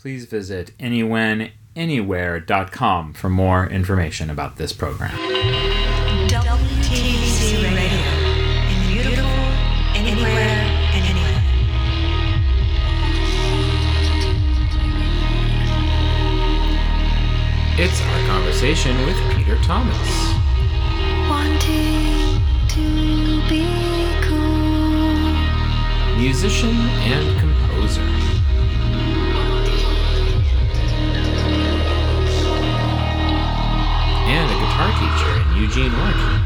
Please visit anywhenanywhere.com for more information about this program. WTC Radio. Immutable, anywhere, and anywhere. It's our conversation with Peter Thomas. Wanting to be cool. musician and guitar teacher in Eugene, Oregon.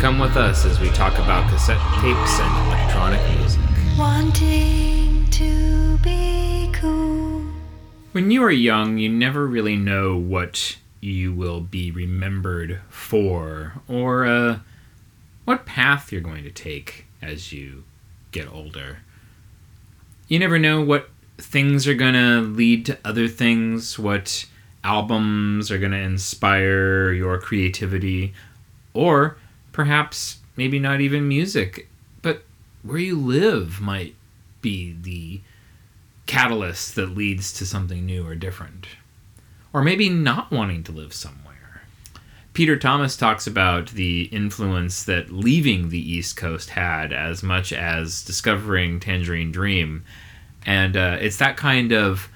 Come with us as we talk about cassette tapes and electronic music. Wanting to be cool. When you are young, you never really know what you will be remembered for or uh, what path you're going to take as you get older. You never know what things are to lead to other things, what albums are to inspire your creativity, or perhaps maybe not even music, but where you live might be the catalyst that leads to something new or different. Or maybe not wanting to live somewhere. Peter Thomas talks about the influence that leaving the East Coast had as much as discovering Tangerine Dream. And uh, it's that kind of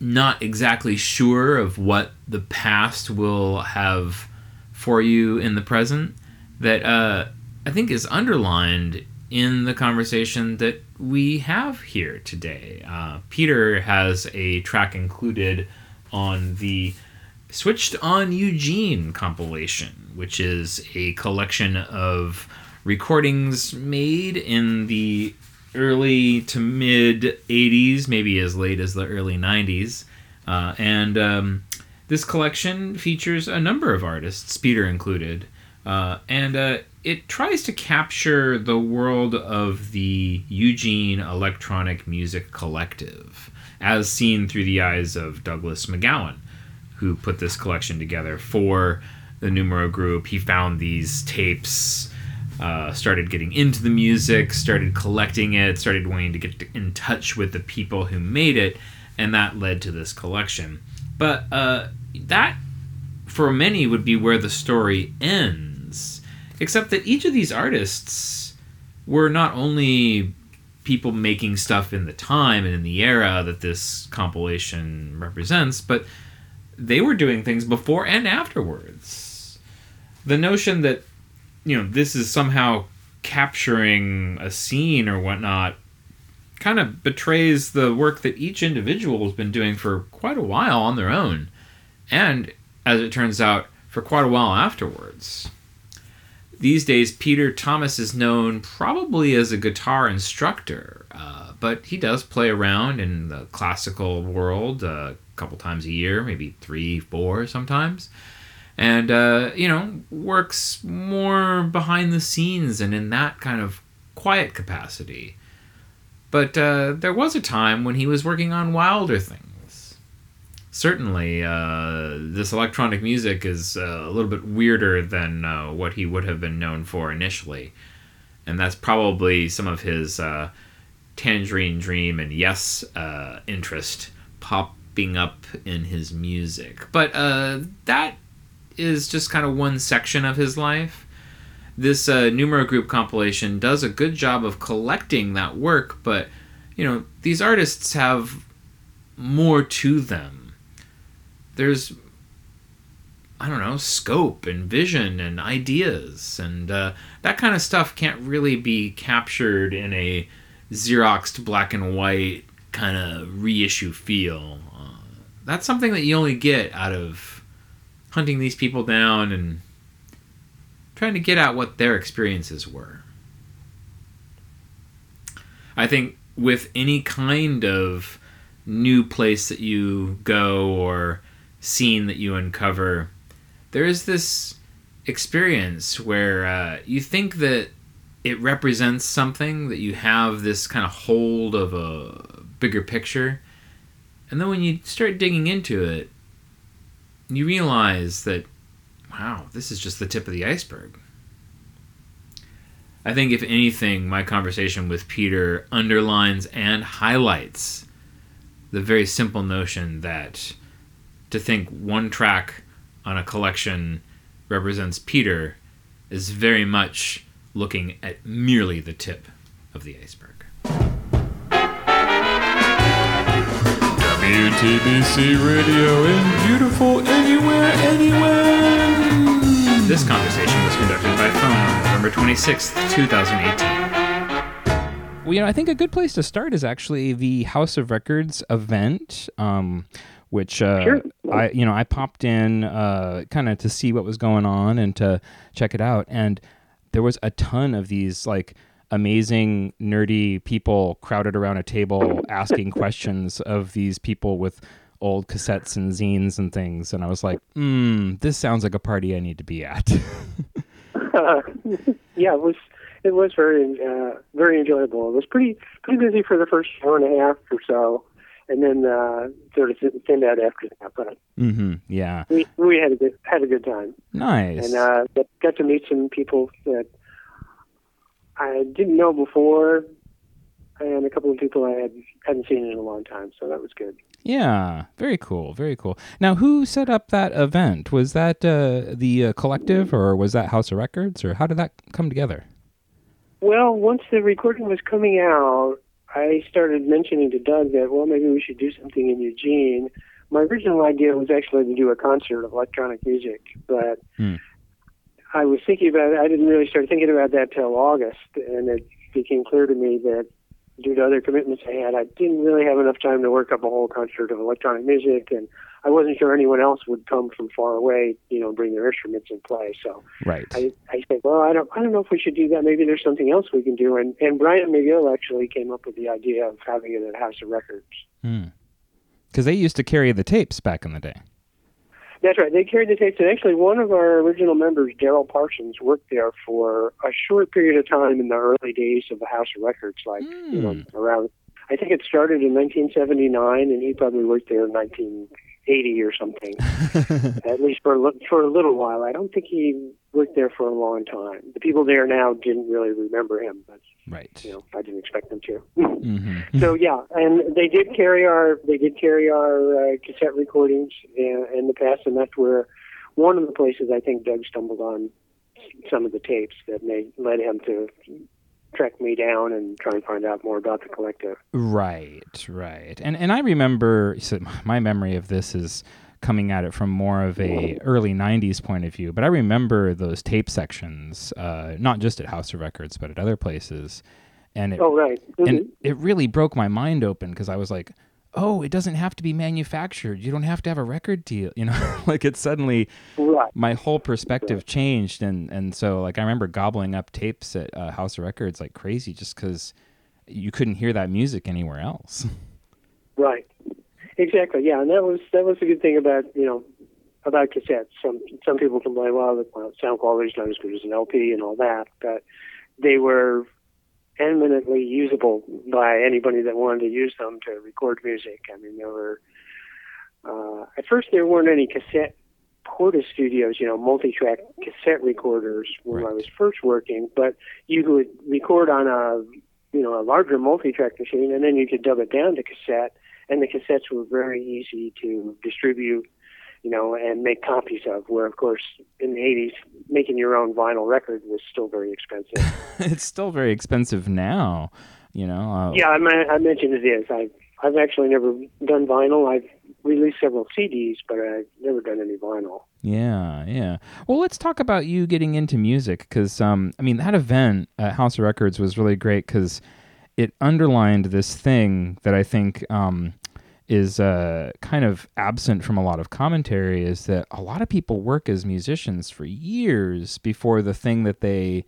not exactly sure of what the past will have for you in the present that uh, I think is underlined in the conversation that we have here today. Uh, Peter has a track included on the Switched on Eugene compilation, which is a collection of recordings made in the early to mid 80s, maybe as late as the early 90s. Uh, and um, this collection features a number of artists, Peter included. Uh, and uh, it tries to capture the world of the Eugene Electronic Music Collective, as seen through the eyes of Douglas McGowan, who put this collection together for the Numero Group. He found these tapes, uh, started getting into the music, started collecting it, started wanting to get in touch with the people who made it, and that led to this collection. But uh, that, for many, would be where the story ends. Except that each of these artists were not only people making stuff in the time and in the era that this compilation represents, but they were doing things before and afterwards. The notion that, you know, this is somehow capturing a scene or whatnot kind of betrays the work that each individual has been doing for quite a while on their own. And, as it turns out, for quite a while afterwards. These days, Peter Thomas is known probably as a guitar instructor, uh, but he does play around in the classical world uh, a couple times a year, maybe three, four sometimes. And, uh, you know, works more behind the scenes and in that kind of quiet capacity. But uh, there was a time when he was working on wilder things. Certainly, uh, this electronic music is uh, a little bit weirder than uh, what he would have been known for initially. And that's probably some of his uh, Tangerine Dream and Yes interest popping up in his music. But that is just kind of one section of his life. This uh, Numero Group compilation does a good job of collecting that work, but you know, these artists have more to them. There's, I don't know, scope and vision and ideas, and uh, that kind of stuff can't really be captured in a Xeroxed black and white kind of reissue feel. Uh, that's something that you only get out of hunting these people down and trying to get at what their experiences were. I think with any kind of new place that you go or scene that you uncover, there is this experience where uh, you think that it represents something, that you have this kind of hold of a bigger picture. And then when you start digging into it, you realize that, wow, this is just the tip of the iceberg. I think, if anything, my conversation with Peter underlines and highlights the very simple notion that to think one track on a collection represents Peter is very much looking at merely the tip of the iceberg. WTBC Radio in beautiful anywhere, anywhere. This conversation was conducted by phone on November 26th, 2018. Well, you know, I think a good place to start is actually the House of Records event, um, which uh, Sure. I, you know, I popped in uh, kind of to see what was going on and to check it out, and there was a ton of these like amazing nerdy people crowded around a table asking questions of these people with old cassettes and zines and things, and I was like, hmm, this sounds like a party I need to be at. yeah, it was it was very uh, very enjoyable. It was pretty pretty busy for the first hour and a half or so, and then uh, sort of thinned out after that. But mm-hmm. Yeah, we we had a good had a good time, nice. and uh, got- got to meet some people that I didn't know before, and a couple of people I had hadn't seen in a long time. So that was good. Yeah, very cool, very cool. Now, who set up that event? Was that uh, the uh, collective, or was that House of Records, or how did that come together? Well, once the recording was coming out, I started mentioning to Doug that, well, maybe we should do something in Eugene. My original idea was actually to do a concert of electronic music, but Hmm. I was thinking about it. I didn't really start thinking about that till August, and it became clear to me that due to other commitments I had, I didn't really have enough time to work up a whole concert of electronic music, and I wasn't sure anyone else would come from far away, you know, bring their instruments and play. So Right. I, I said, well, I don't, I don't know if we should do that. Maybe there's something else we can do. And and Brian McGill actually came up with the idea of having it at House of Records. Hmm. Because they used to carry the tapes back in the day. That's right. They carried the tapes, and actually, one of our original members, Daryl Parsons, worked there for a short period of time in the early days of the House of Records, like you know, hmm. around. I think it started in 1979, and he probably worked there in 1980 or something. at least for a, for a little while. I don't think he worked there for a long time. The people there now didn't really remember him, but Right. you know, I didn't expect them to. hmm so yeah, and they did carry our they did carry our uh, cassette recordings in, in the past, and that's where one of the places I think Doug stumbled on some of the tapes that made led him to track me down and try and find out more about the collective. Right, right. And and I remember so my memory of this is coming at it from more of a early 90s point of view, but I remember those tape sections uh, not just at House of Records but at other places. And it Oh right, Mhm. and it really broke my mind open because I was like, "Oh, it doesn't have to be manufactured. You don't have to have a record deal." You know, like it suddenly right. my whole perspective changed, and and so like I remember gobbling up tapes at uh, House of Records like crazy just because you couldn't hear that music anywhere else. Right. Exactly. Yeah, and that was that was the good thing about you know about cassettes. Some some people complain, well, the well, sound quality's not as good as an LP and all that, but they were eminently usable by anybody that wanted to use them to record music. I mean, there were uh, at first there weren't any cassette Porta studios, you know, multi-track cassette recorders when I was first working, but you would record on a you know a larger multi-track machine, and then you could dub it down to cassette, and the cassettes were very easy to distribute, you know, and make copies of. Where of course in the '80s, making your own vinyl record was still very expensive. it's still very expensive now, you know. Uh, yeah, I, I mentioned it is. I've I've actually never done vinyl. I've released several CDs, but I've never done any vinyl. Yeah, yeah. Well, let's talk about you getting into music because, um, I mean, that event at House of Records was really great because it underlined this thing that I think um, is uh, kind of absent from a lot of commentary is that a lot of people work as musicians for years before the thing that they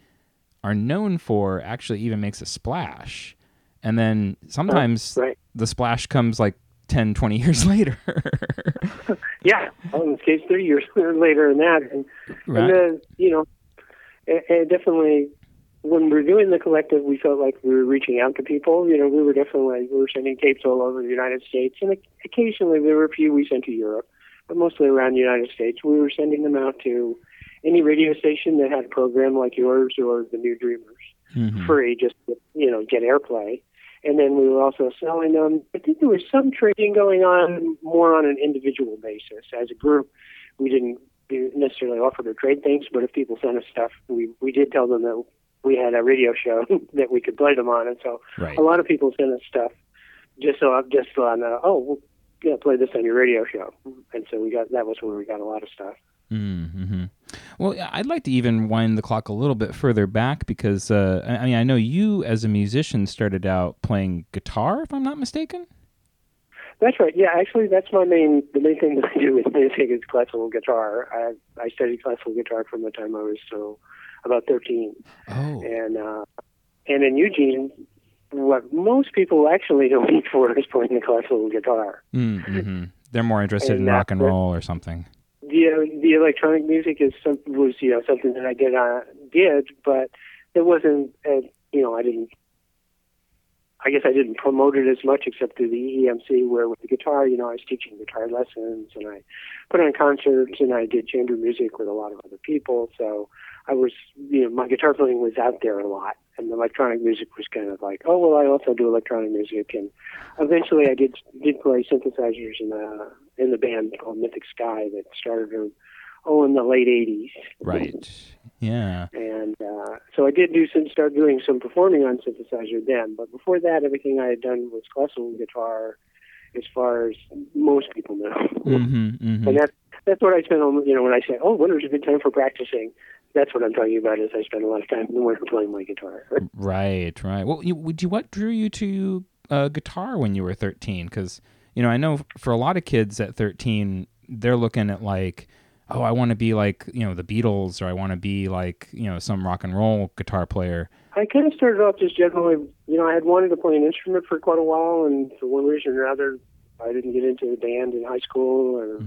are known for actually even makes a splash. And then sometimes Right. the splash comes like 10, 20 years later. Yeah, well, in this case, 30 years later than that. And, Right. and uh, you know, it, it definitely, when we were doing the collective, we felt like we were reaching out to people. You know, we were definitely, we were sending tapes all over the United States. And occasionally there were a few we sent to Europe, but mostly around the United States. We were sending them out to any radio station that had a program like yours or the New Dreamers. Mhm. free, just to, you know get airplay. And then we were also selling them. I think there was some trading going on more on an individual basis. As a group, we didn't necessarily offer to trade things, but if people sent us stuff, we we did tell them that we had a radio show that we could play them on, and so Right. a lot of people sent us stuff just so I'm just on uh, oh well, yeah play this on your radio show, and so we got that was where we got a lot of stuff. Mm-hmm. Well, I'd like to even wind the clock a little bit further back because uh, I I mean I know you as a musician started out playing guitar, if I'm not mistaken. That's right. Yeah, actually, that's my main the main thing that I do with music is classical guitar. I I studied classical guitar from the time I was so about thirteen, Oh, and uh, and in Eugene, what most people actually don't need for is playing the classical guitar. mm-hmm. they're more interested in rock and roll or something. the uh, the electronic music is some was you know something that I did uh, did, but it wasn't uh, you know I didn't. I guess I didn't promote it as much except through the EMC, where with the guitar, you know, I was teaching guitar lessons and I put on concerts and I did chamber music with a lot of other people. So I was, you know, my guitar playing was out there a lot, and the electronic music was kind of like, oh well, I also do electronic music, and eventually I did did play synthesizers in a in the band called Mythic Sky that started in, oh in the late '80s, Right. Yeah. and uh, so I did do some start doing some performing on synthesizer then. But before that, everything I had done was classical guitar, as far as most people know. Mm-hmm. mm-hmm. And that's that's what I spent on. You know, when I say, "Oh, winter's a good time for practicing," that's what I'm talking about. Is I spend a lot of time in the winter playing my guitar. Right, right. Well, you, would you what drew you to uh, guitar when you were thirteen? Because you know, I know for a lot of kids at thirteen, they're looking at like, oh, I want to be like you know the Beatles, or I want to be like you know some rock and roll guitar player. I kind of started off just generally. You know, I had wanted to play an instrument for quite a while, and for one reason or another, I didn't get into the band in high school or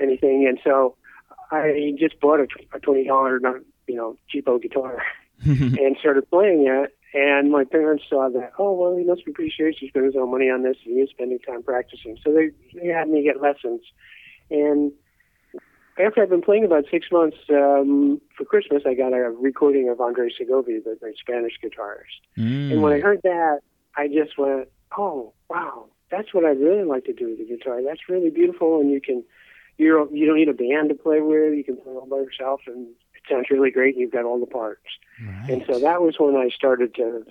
anything, and so I just bought a, a twenty dollar, not you know, cheapo guitar. and started playing it. And my parents saw that, oh, well, he must be pretty serious. He spent his own money on this and he is spending time practicing. So they, they had me get lessons. And after I've been playing about six months, um, for Christmas, I got a recording of Andre Segovia, the great Spanish guitarist. Mm. And when I heard that, I just went, oh, wow, that's what I'd really like to do with the guitar. That's really beautiful. And you can, you don't, you don't need a band to play with. You can play all by yourself and it sounds really great. And you've got all the parts. And so that was when I started to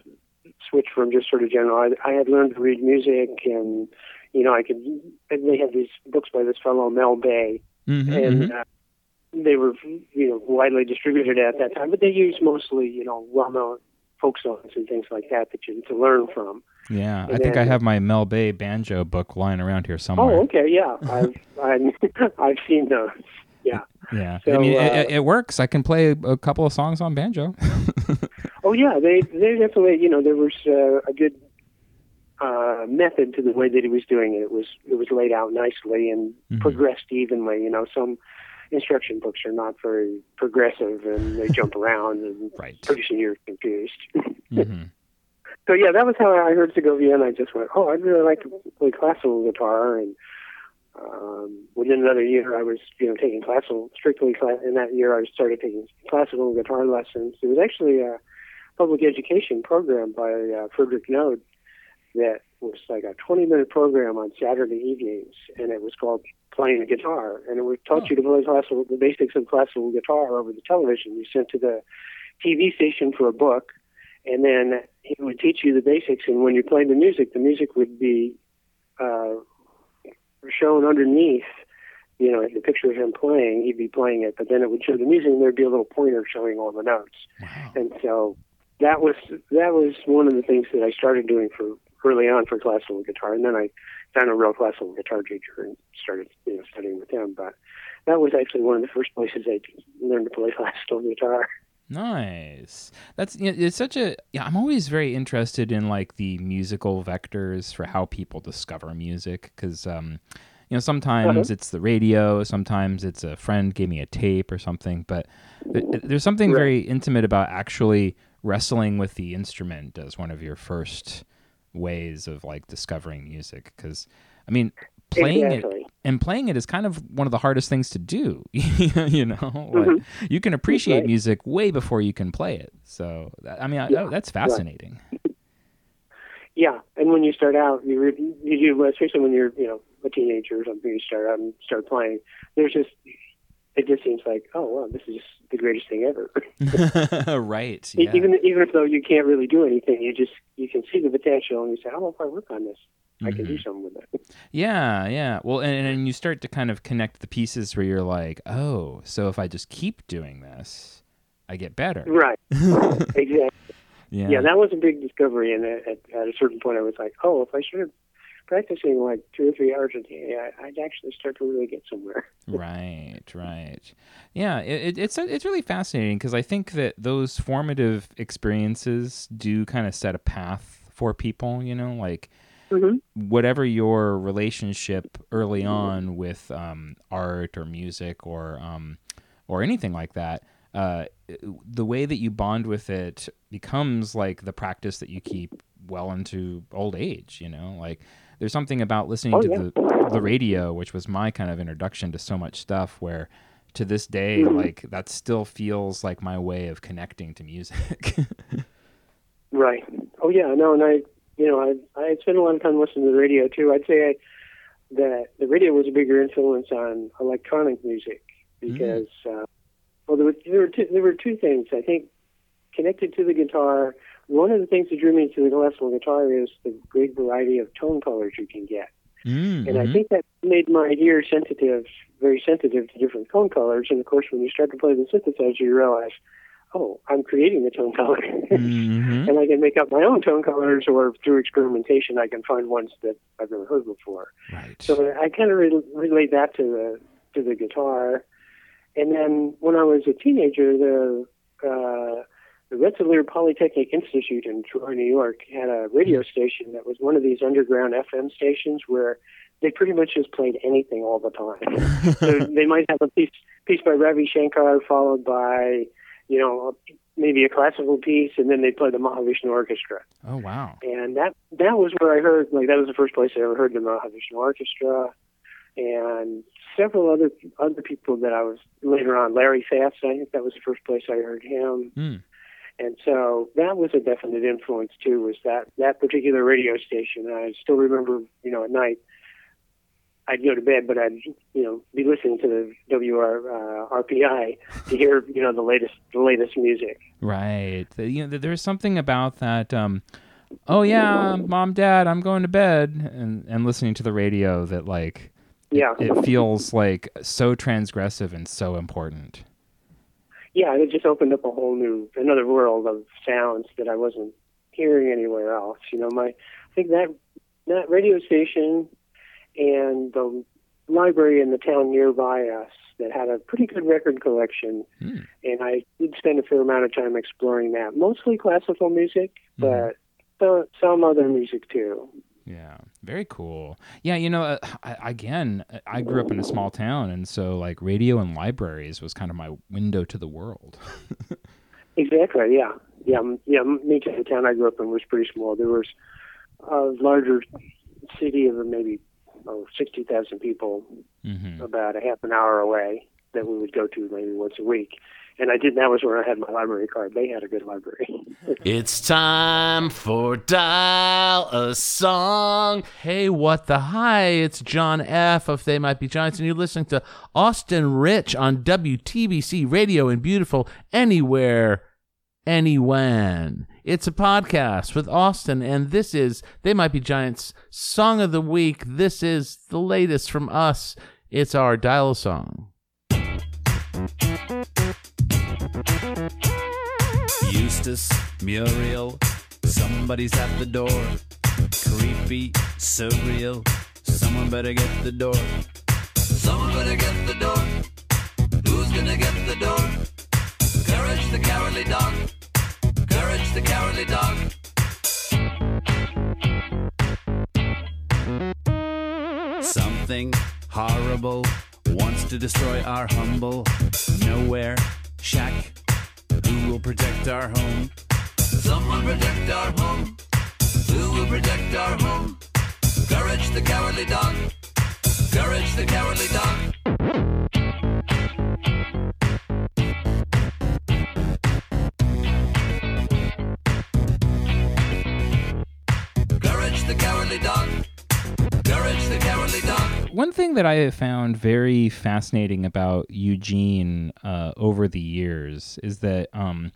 switch from just sort of general. I, I had learned to read music, and you know, I could. and They had these books by this fellow Mel Bay, Mhm, and mhm. uh, they were you know widely distributed at that time. But they used mostly you know well-known folk songs and things like that that you to learn from. Yeah, I and think I have my Mel Bay banjo book lying around here somewhere. Oh, okay, yeah, I've I've, I've seen those. Yeah. Yeah, I mean, uh, it, it works. I can play a couple of songs on banjo. Oh yeah, they they definitely you know there was uh, a good uh, method to the way that he was doing it. It was it was laid out nicely and Mhm. progressed evenly. You know, some instruction books are not very progressive and they jump around and Right. pretty soon you're confused. hmm so yeah, that was how I heard Segovia, and I just went, oh, I'd really like to play classical guitar. And um, within another year, I was you know taking classical strictly. Cla- in that year, I started taking classical guitar lessons. It was actually a public education program by uh, Frederick Noad that was like a 20 minute program on Saturday evenings, and it was called playing the guitar, and it taught Oh. you to play classical, the basics of classical guitar over the television. You sent to the TV station for a book, and then he would teach you the basics. And when you played the music, the music would be uh, shown underneath. You know, the picture of him playing, he'd be playing it, but then it would show the music, and there'd be a little pointer showing all the notes. Wow. And so that was that was one of the things that I started doing for early on for classical guitar, and then I found a real classical guitar teacher and started you know studying with him. But that was actually one of the first places I learned to play classical guitar. Nice. That's you know, it's such a yeah. I'm always very interested in like the musical vectors for how people discover music because um, you know sometimes it's the radio, sometimes it's a friend gave me a tape or something. But th- there's something Right. very intimate about actually wrestling with the instrument as one of your first ways of like discovering music because I mean playing exactly. it and playing it is kind of one of the hardest things to do. you know, mm-hmm. like, you can appreciate right. music way before you can play it. So I mean, I, oh, that's fascinating. Yeah, and when you start out, you re- you do especially when you're you know a teenager or something. You start out and start playing. There's just it just seems like oh wow, this is just the greatest thing ever. right. Yeah. Even even if though you can't really do anything, you just you can see the potential and you say, oh, if I work on this, I can do Mm-hmm. something with it. Yeah, yeah. Well, and, and you start to kind of connect the pieces where you're like, oh, so if I just keep doing this, I get better. right. exactly. Yeah. Yeah. that was a big discovery, and at, at, a certain point, I was like, oh, if I started practicing like two or three hours a day, I, I'd actually start to really get somewhere. right, right. Yeah, it, it's it's really fascinating because I think that those formative experiences do kind of set a path for people. You know, like hmm whatever your relationship early on with um, art or music or um, or anything like that, uh, the way that you bond with it becomes like the practice that you keep well into old age. You know, like there's something about listening Oh, to yeah. the the radio, which was my kind of introduction to so much stuff, where to this day, Mm-hmm. like that still feels like my way of connecting to music. Right. Oh yeah, no, and I, you know, I I spent a lot of time listening to the radio too. I'd say I, that the radio was a bigger influence on electronic music because, uh, well, there were there were two, there were two things I think connected to the guitar. One of the things that drew me to the classical guitar is the great variety of tone colors you can get, Mm, and I mhm. think that made my ear sensitive, very sensitive to different tone colors. And of course, when you start to play the synthesizer, you realize, oh, I'm creating the tone color. Mhm. and I can make up my own tone colors, or through experimentation, I can find ones that I've never heard before. Right. So I kind of re- relate that to the to the guitar. And then when I was a teenager, the uh, the Rensselaer Polytechnic Institute in Troy, New York, had a radio station that was one of these underground FM stations where they pretty much just played anything all the time. so they might have a piece piece by Ravi Shankar followed by, you know, maybe a classical piece, and then they play the Mahavishnu Orchestra. oh wow. And that that was where I heard like that was the first place I ever heard the Mahavishnu Orchestra, and several other other people that I was later on Larry Fast. I think that was the first place I heard him. Mm. And so that was a definite influence too. Was that that particular radio station? I still remember, you know, at night I'd go to bed, but I'd you know be listening to the WR uh, RPI to hear you know the latest the latest music. Right. You know, there's something about that. Um, oh yeah, mom, dad, I'm going to bed, and and listening to the radio that like Yeah, it feels like so transgressive and so important. yeah, it just opened up a whole new another world of sounds that I wasn't hearing anywhere else. You know, my I think that that radio station and the library in the town nearby us that had a pretty good record collection, Hmm. and I did spend a fair amount of time exploring that. Mostly classical music, Mhm. but so, some other music too. Yeah, very cool. Yeah, you know, uh, I, again, I grew up in a small town, and so like radio and libraries was kind of my window to the world. Exactly. Yeah. Yeah. Yeah. Me too. The town I grew up in was pretty small. There was a larger city of maybe oh, 60,000 people hmm about a half an hour away that we would go to maybe once a week. And I did. That was where I had my library card. They had a good library. It's time for Dial a Song. Hey, what the hi? It's John F. of They Might Be Giants, and you're listening to Austin Rich on WTBC Radio in beautiful anywhere, anywhen. It's a podcast with Austin, and this is They Might Be Giants Song of the Week. This is the latest from us. It's our Dial Song. Eustace, Muriel, somebody's at the door. Creepy, surreal, someone better get the door. Someone better get the door. Who's gonna get the door? Courage the cowardly dog. Courage the cowardly dog. Something horrible wants to destroy our humble nowhere shack. Who will protect our home? Someone protect our home. Who will protect our home? Courage the cowardly dog. Courage the cowardly the One thing that I have found very fascinating about Eugene uh, over the years is that, um,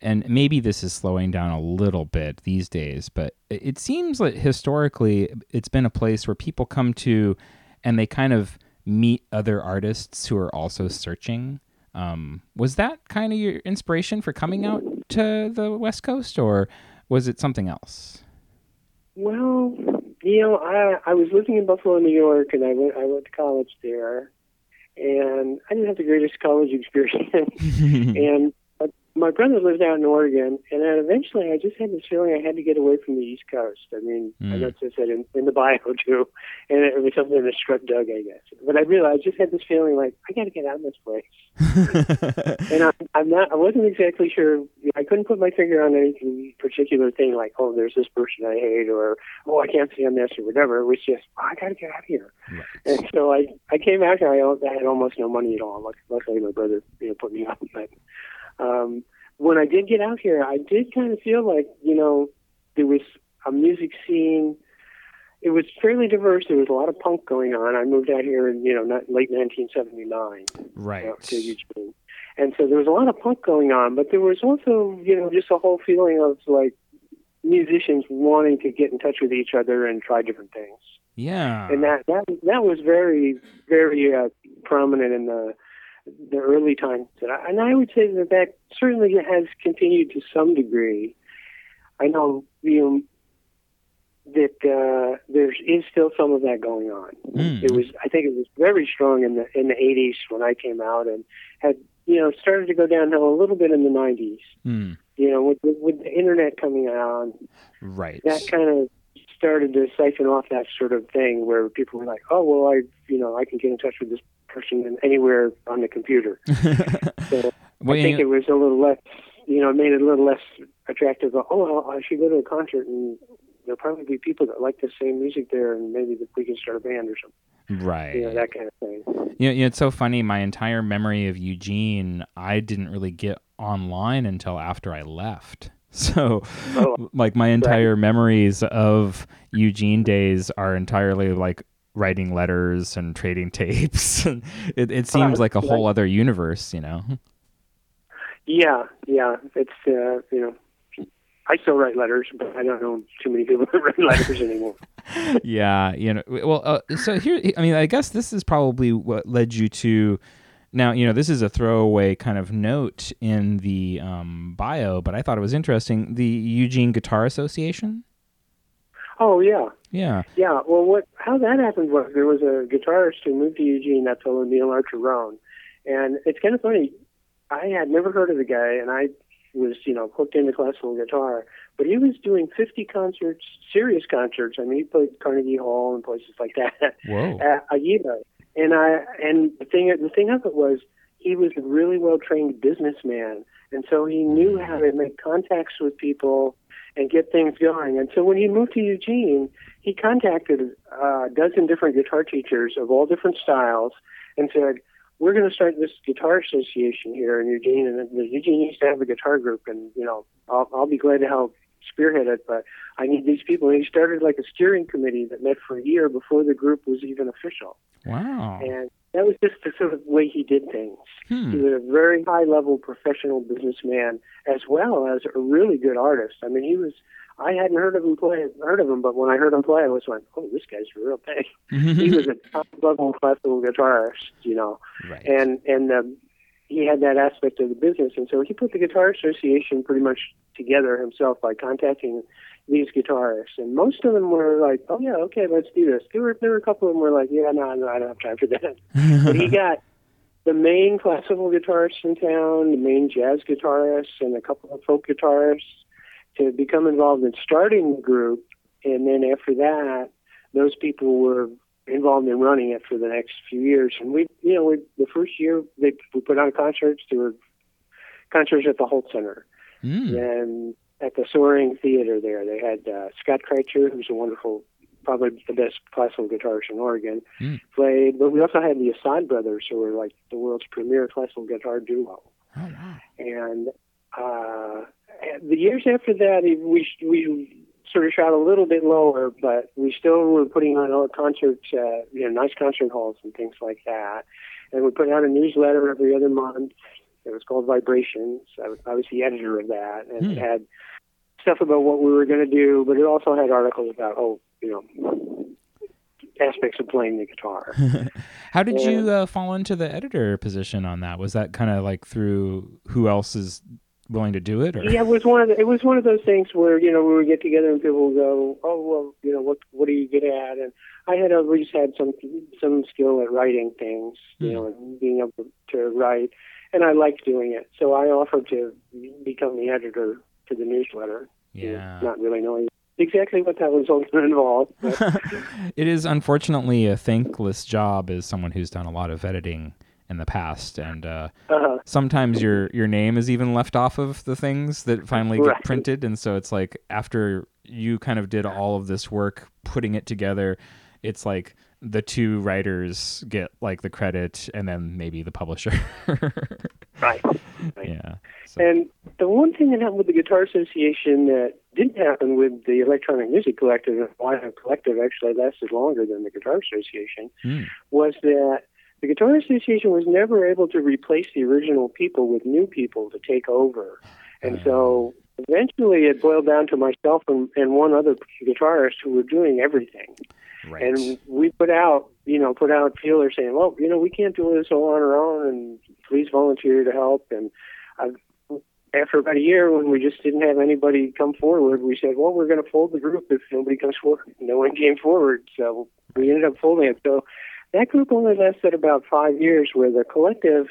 and maybe this is slowing down a little bit these days, but it it seems like historically it's been a place where people come to and they kind of meet other artists who are also searching. Um, was that kind of your inspiration for coming out to the West Coast, or was it something else? Well, you know, I I was living in Buffalo, New York, and I went I went to college there, and I didn't have the greatest college experience. and my brother lived out in Oregon, and then eventually I just had this feeling I had to get away from the East Coast. I mean, I Mm. know it said in, in the bio too, and it was something that struck Doug, I guess. But I realized I just had this feeling like I got to get out of this place. And I'm, I'm not. I wasn't exactly sure. I couldn't put my finger on any particular thing, like, oh, there's this person I hate, or oh, I can't stand this, or whatever. It was just, oh, I got to get out of here. And so I, I came out here. I, I had almost no money at all. Luckily, my brother, you know, put me up. But um, when I did get out here, I did kind of feel like, you know, there was a music scene. It was fairly diverse. There was a lot of punk going on. I moved out here in, you know, not, late 1979 right. out to Eugene. And so there was a lot of punk going on, but there was also, you know, just a whole feeling of like musicians wanting to get in touch with each other and try different things. Yeah. And that that that was very very uh, prominent in the the early times. And I, would say that that certainly has continued to some degree. I know you know that uh, there is still some of that going on. Mm. It was, I think, it was very strong in the in the '80s when I came out, and had you know started to go downhill a little bit in the '90s. Mm. You know, with, with, with the internet coming out, Right. that kind of started to siphon off that sort of thing where people were like, "Oh, well, I, you know, I can get in touch with this person in- anywhere on the computer." So Well, I think you- it was a little less, you know, it made it a little less attractive. Oh, I should go to a concert, and there'll probably be people that like the same music there, and maybe that we can start a band or something. right. You know, that kind of thing. You know, you know, it's so funny. My entire memory of Eugene, I didn't really get online until after I left. So, Oh, like, my entire memories of Eugene days are entirely like writing letters and trading tapes. it, it seems like a whole other universe, you know? Yeah, yeah. It's uh, you know, I still write letters, but I don't know too many people that write letters anymore. yeah, you know. Well, uh, so here, I mean, I guess this is probably what led you to. Now, you know, this is a throwaway kind of note in the um, bio, but I thought it was interesting. The Eugene Guitar Association. Oh yeah, Yeah. Yeah, well, what how that happened was there was a guitarist who moved to Eugene, that fellow Neil Archer Archerone, and it's kind of funny. I had never heard of the guy, and I was you know hooked into classical guitar, but he was doing 50 concerts, serious concerts. I mean, he played Carnegie Hall and places like that Whoa. a, a year. And I and the thing the thing of it was he was a really well trained businessman, and so he knew mm. how to make contacts with people and get things going. And so when he moved to Eugene, he contacted uh, a dozen different guitar teachers of all different styles and said, "We're going to start this guitar association here in Eugene, and Eugene used to have a guitar group, and you know, I'll, I'll be glad to help." Spearhead it but i need these people and he started like a steering committee that met for a year before the group was even official Wow. and that was just the sort of way he did things. Hmm. He was a very high level professional businessman as well as a really good artist. I mean, he was. I hadn't heard of him play, heard of him, but when I heard him play, I was like, "Oh, this guy's a real thing." he was a top level classical guitarist, you know, right. and and um, he had that aspect of the business, and so he put the Guitar Association pretty much together himself by contacting these guitarists, and most of them were like, "Oh yeah, okay, let's do this." There were there were a couple of them were like, "Yeah, no, no, I don't have time for that." but he got the main classical guitarists in town, the main jazz guitarists, and a couple of folk guitarists to become involved in starting the group. And then after that, those people were involved in running it for the next few years. And we, you know, we, the first year they we put on concerts. There were concerts at the Hult Center Hmm. and at the Soreng Theater there. They had uh, Scott Kritzer, who's a wonderful, probably the best classical guitarist in Oregon, Mm. played. But we also had the Assad brothers, who were like the world's premier classical guitar duo. Oh, wow. And uh, the years after that, we we sort of shot a little bit lower, but we still were putting on all concerts, uh, you know, nice concert halls and things like that. And we put out a newsletter every other month. It was called Vibrations. I was, I was the editor of that, and it had stuff about what we were going to do, but it also had articles about, oh, you know, aspects of playing the guitar. How did you uh, fall into the editor position on that? Was that kind of like through who else is willing to do it? Or? yeah, it was one of the, it was one of those things where you know we would get together and people would go, oh well, you know what what are you good at? And I had always had some some skill at writing things, you know, and being able to write, and I liked doing it. So I offered to become the editor to the newsletter. Yeah. not really knowing exactly what that was all going to involve. It is unfortunately a thankless job as someone who's done a lot of editing in the past and uh, uh, sometimes your your name is even left off of the things that finally get Right. printed and so it's like after you kind of did all of this work putting it together it's like the two writers get like the credit and then maybe the publisher right. yeah so, And the one thing that happened with the Guitar Association that didn't happen with the Electronic Music Collective, and why the collective actually lasted longer than the Guitar Association, Hmm. was that the Guitar Association was never able to replace the original people with new people to take over. And so eventually it boiled down to myself and, and one other guitarist who were doing everything. right And we put out, you know, put out feelers saying, well, you know, we can't do this all on our own, and please volunteer to help. And i after about a year, when we just didn't have anybody come forward, we said, well, we're going to fold the group if nobody comes forward. No one came forward, so we ended up folding it. So that group only lasted about five years, where the collective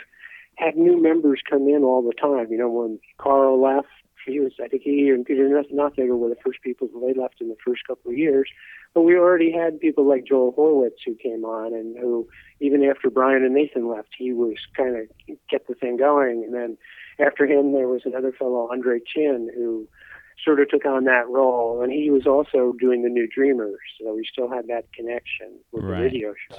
had new members come in all the time. You know, when Carl left, he was, I think he and Peter Nothnagel were the first people who they left in the first couple of years. But we already had people like Joel Horwitz who came on and who, even after Brian and Nathan left, he was kind of kept the thing going. And then after him, there was another fellow, Andre Chin, who sort of took on that role. And he was also doing the New Dreamers. So we still had that connection with Right. the radio show.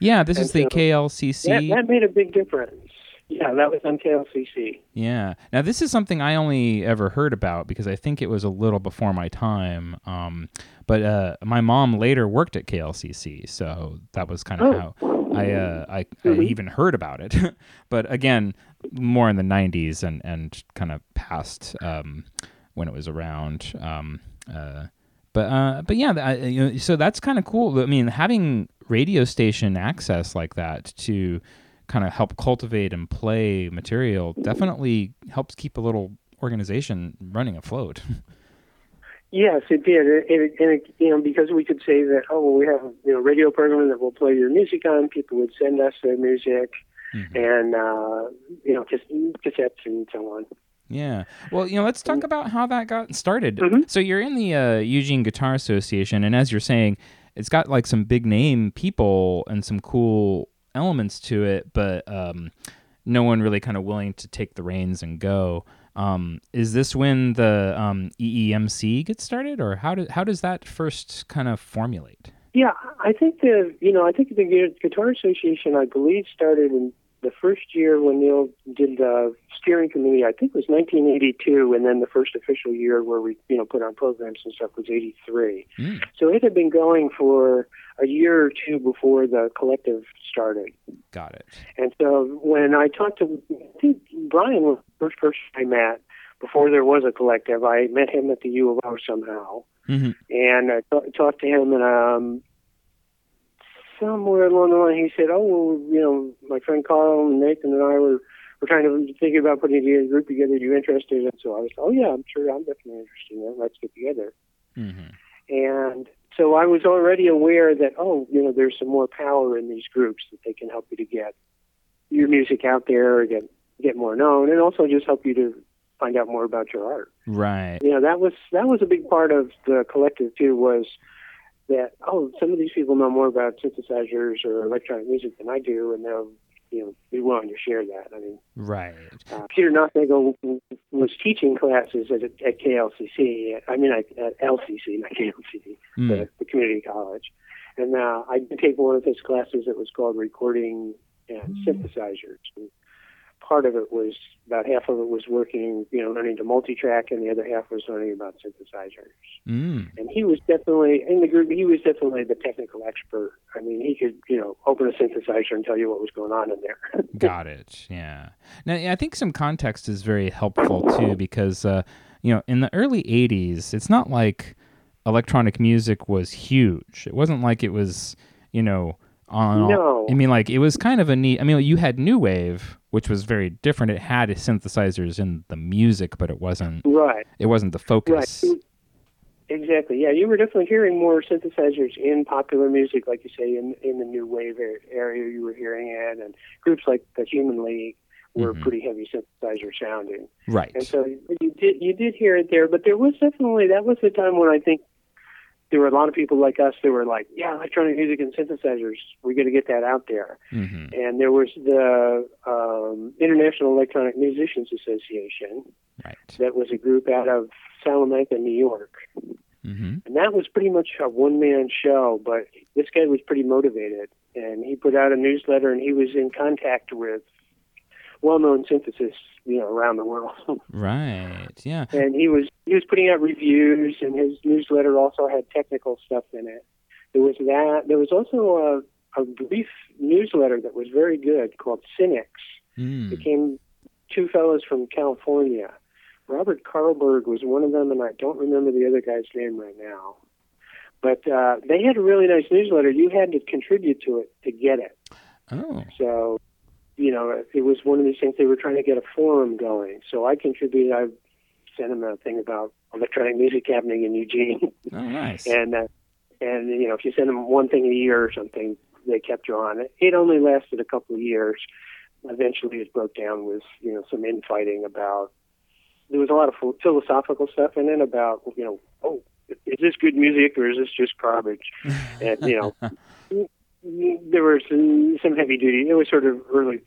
yeah this is And the so- klcc That, that made a big difference. Yeah, that was on KLCC. Yeah. Now this is something I only ever heard about because I think it was a little before my time. Um, but uh, my mom later worked at KLCC, so that was kind of Oh. how I, uh, I, I Mhm. even heard about it. but again, more in the '90s and and kind of past um, when it was around. Um, uh, but uh, but yeah, I, you know, so that's kind of cool. I mean, having radio station access like that to kind of help cultivate and play material definitely helps keep a little organization running afloat. Yes, it did, and it, and it, you know because we could say that oh well we have you know radio program that will play your music on. People would send us their music, and uh, you know cas- cassettes and so on. Yeah. Well, you know, let's talk about how that got started. Mhm. So you're in the uh, Eugene Guitar Association, and as you're saying, it's got like some big name people and some cool elements to it, but um, no one really kind of willing to take the reins and go. Um, is this when the um, EEMC gets started, or how do, how does that first kind of formulate? Yeah, I think the you know I think the Guitar Association I believe started in the first year when Neil did the steering committee. I think it was 1982, and then the first official year where we you know put on programs and stuff was 83. Mm. So it had been going for a year or two before the collective started. Got it. And so when I talked to, I think Brian was the first person I met before there was a collective. I met him at the U of O somehow, hmm and I t- talked to him, and um, somewhere along the line he said, "Oh, well, you know, my friend Carl and Nathan and I were were trying to thinking about putting a group together. Are you interested?" And so I was, "Oh yeah, I'm sure. I'm definitely interested in that. Let's get together." hmm And so I was already aware that, oh, you know, there's some more power in these groups that they can help you to get your music out there, or get get more known, and also just help you to find out more about your art. Right. You know, that was that was a big part of the collective too. Was that oh, some of these people know more about synthesizers or electronic music than I do, and they'll you know be willing to share that. I mean, Right. uh, Peter Nothnagel was teaching classes at, at KLCC. I mean, at, at LCC, not KLCC, Mm. the, the community college. And uh, I did take one of his classes that was called Recording and Synthesizers. And part of it was about half of it was working, you know, learning to multi-track, and the other half was learning about synthesizers. Mm. And he was definitely in the group. He was definitely the technical expert. I mean, he could, you know, open a synthesizer and tell you what was going on in there. Got it. Yeah. Now, I think some context is very helpful too, because uh, you know, in the early '80s, it's not like electronic music was huge. It wasn't like it was, you know, on. No. I mean, like it was kind of a neat. I mean, you had new wave, which was very different. It had synthesizers in the music, but it wasn't. right. It wasn't the focus. Right. Exactly. Yeah, you were definitely hearing more synthesizers in popular music, like you say, in in the new wave area you were hearing it, and groups like the Human League were Mhm. pretty heavy synthesizer sounding. Right. And so you did you did hear it there, but there was definitely that was the time when I think there were a lot of people like us that were like, yeah, electronic music and synthesizers, we're going to get that out there. hmm And there was the um, International Electronic Musicians Association, Right. that was a group out of Salamanca, New York, hmm and that was pretty much a one man show. But this guy was pretty motivated, and he put out a newsletter, and he was in contact with well known synthesists, you know, around the world. Right. Yeah. and he was he was putting out reviews, and his newsletter also had technical stuff in it. There was that. There was also a, a brief newsletter that was very good called Cynics. Mm. It came two fellows from California. Robert Karlberg was one of them, and I don't remember the other guy's name right now. But uh, they had a really nice newsletter. You had to contribute to it to get it. Oh. So, you know, it was one of these things they were trying to get a forum going. So I contributed. I sent them a thing about electronic music happening in Eugene, Oh, nice. and uh, and you know, if you send them one thing a year or something, they kept you on. It only lasted a couple of years. Eventually, it broke down with you know some infighting about. There was a lot of ph- philosophical stuff in it about you know, oh, is this good music or is this just garbage? and you know, there was some, some heavy duty. It was sort of early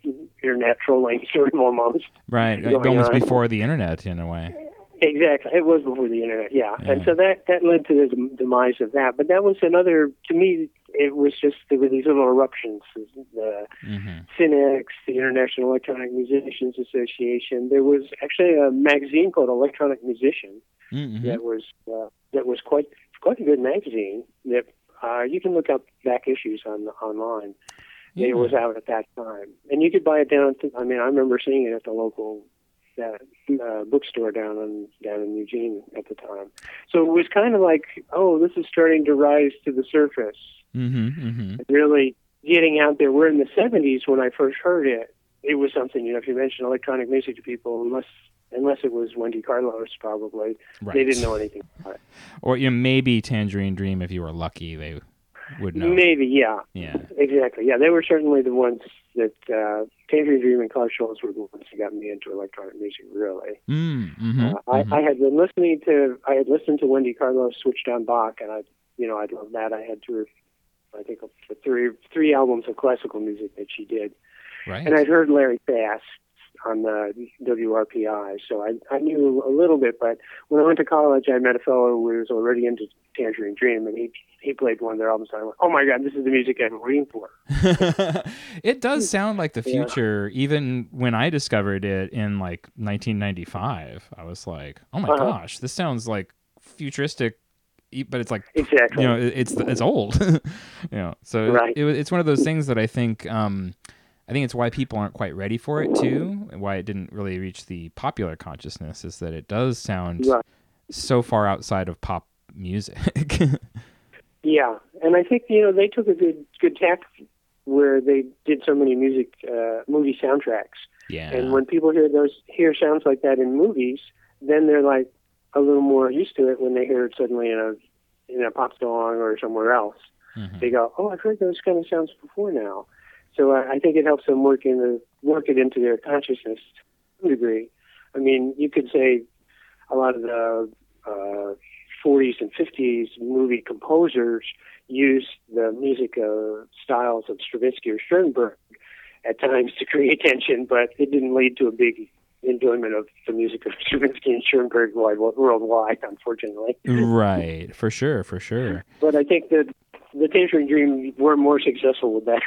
internet trolling, sort of almost. right. Almost on. before the internet, in a way. Exactly, it was before the internet, yeah. And so that that led to the dem- demise of that. But that was another. To me, it was just there were these little eruptions. The hmm Cynics, the International Electronic Musicians Association. There was actually a magazine called Electronic Musician hmm that was uh, that was quite quite a good magazine. That uh, you can look up back issues on online. Yeah. It was out at that time, and you could buy it down. To, I mean, I remember seeing it at the local uh, uh, bookstore down in down in Eugene at the time. So it was kind of like, oh, this is starting to rise to the surface. hmm hmm Really getting out there. We're in the '70s when I first heard it. It was something, you know, if you mention electronic music to people, unless unless it was Wendy Carlos, probably Right. they didn't know anything about it. Or you know, maybe Tangerine Dream, if you were lucky, they would know. Maybe, yeah. Yeah. Exactly. Yeah, they were certainly the ones that uh, Tangerine Dream and Klaus Schulze were the ones that got me into electronic music. Really, Mm, hmm uh, I, I had been listening to I had listened to Wendy Carlos switched on Bach, and I you know I love that. I had two, I think three three albums of classical music that she did, right. and I'd heard Larry Bass on the WRPI, so I I knew a little bit. But when I went to college, I met a fellow who was already into Tangerine Dream, and he he played one of their albums, and I went, "Oh my God, this is the music I've been waiting for." it does sound like the Yeah. future. Even when I discovered it in like 1995, I was like, "Oh my Uh-huh. gosh, this sounds like futuristic." But it's like Exactly. you know, it's it's old. you know, so Right. it, it's one of those things that I think um, I think it's why people aren't quite ready for it too, and why it didn't really reach the popular consciousness is that it does sound Right. so far outside of pop music. Yeah, and I think you know they took a good good tack where they did so many music uh, movie soundtracks, yeah. and when people hear those hear sounds like that in movies, then they're like a little more used to it when they hear it suddenly in a in a pop song or somewhere else. Mhm. They go, "Oh, I've heard those kind of sounds before now." So I, I think it helps them work in the work it into their consciousness to some degree. I mean, you could say a lot of the uh, 40s and 50s movie composers used the music uh, styles of Stravinsky or Schoenberg at times to create tension, but it didn't lead to a big enjoyment of the music of Stravinsky and Schoenberg worldwide, unfortunately. right, for sure, for sure. But I think that the Tangerine Dream were more successful with that,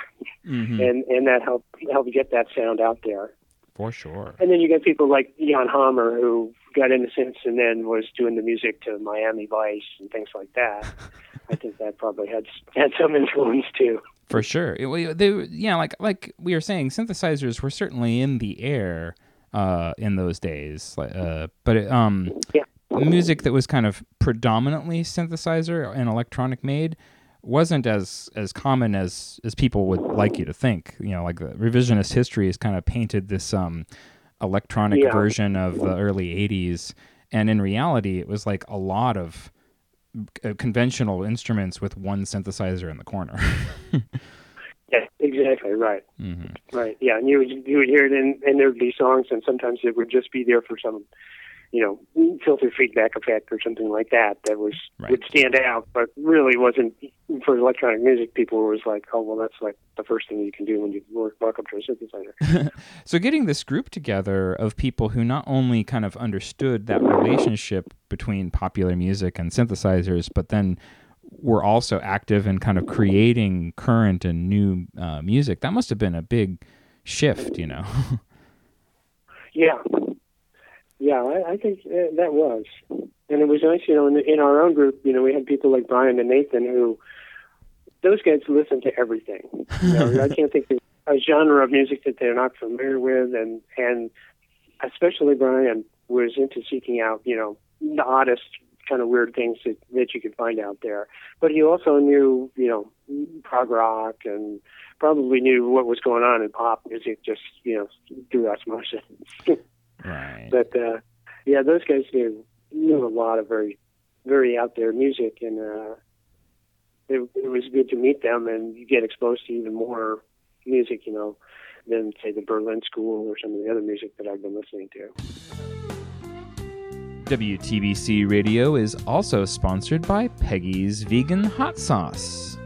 hmm and and that helped helped get that sound out there. For sure. And then you got people like Jan Hammer who got into synths and then was doing the music to Miami Vice and things like that. I think that probably had had some influence too. For sure. It, they, yeah, like like we were saying, synthesizers were certainly in the air uh, in those days. Uh, but it, um, Yeah. music that was kind of predominantly synthesizer and electronic made wasn't as as common as as people would like you to think. You know, like the revisionist history has kind of painted this um, electronic Yeah. version of the early '80s, and in reality, it was like a lot of uh, conventional instruments with one synthesizer in the corner. Yeah, exactly right. hmm Right. Yeah, and you would you would hear it in and there would be songs and sometimes it would just be there for some you know, filter feedback effect or something like that that was Right. would stand out, but really wasn't for electronic music. People was like, "Oh, well, that's like the first thing you can do when you work, walk up to a synthesizer." So getting this group together of people who not only kind of understood that relationship between popular music and synthesizers, but then were also active in kind of creating current and new uh, music. That must have been a big shift, you know. Yeah, yeah, I, I think uh, that was, and it was nice, you know, in, in our own group, you know, we had people like Brian and Nathan who, those guys listen to everything. You know, I can't think of a genre of music that they're not familiar with, and and especially Brian was into seeking out, you know, the oddest kind of weird things that that you could find out there. But he also knew, you know, prog rock and probably knew what was going on in pop music just, you know, through osmosis. right. But uh, yeah, those guys knew knew a lot of very very out there music, and uh, it, it was good to meet them, and you get exposed to even more music, you know, than say the Berlin School or some of the other music that I've been listening to. WTBC Radio is also sponsored by Peggy's Vegan Hot Sauce.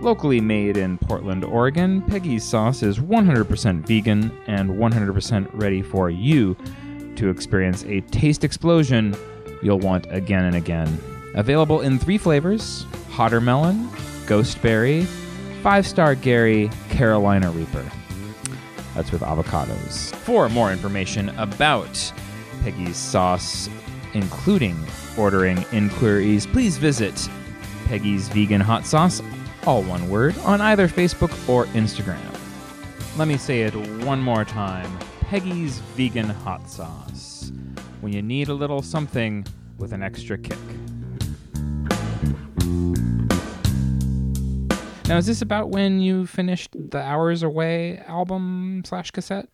Locally made in Portland, Oregon, Peggy's sauce is 100% vegan and 100% ready for you to experience a taste explosion you'll want again and again. Available in three flavors Hotter Melon, Ghost Berry, Five Star Gary, Carolina Reaper. That's with avocados. For more information about Peggy's sauce, including ordering inquiries, please visit Peggy's Vegan Hot Sauce, all one word, on either Facebook or Instagram. Let me say it one more time Peggy's Vegan Hot Sauce. When you need a little something with an extra kick. Now, is this about when you finished the Hours Away album slash cassette?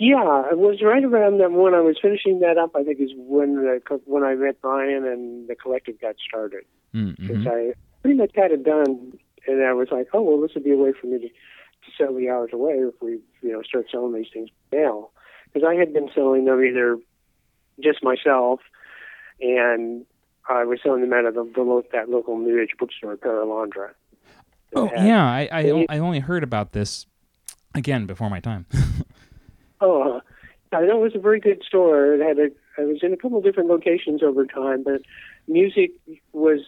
Yeah, it was right around that when I was finishing that up. I think is when the, when I met Brian and the collective got started. because Mm-hmm. I pretty much had it done, and I was like, oh well, this would be a way for me to, to sell the hours away if we you know start selling these things now, because I had been selling them either just myself, and I was selling them out of the, the lo- that local New Age bookstore, Paralandra. Oh, had- yeah. I, I, Yeah. I only heard about this again before my time. Oh, uh, I know it was a very good store. It had a, I was in a couple of different locations over time, but music was,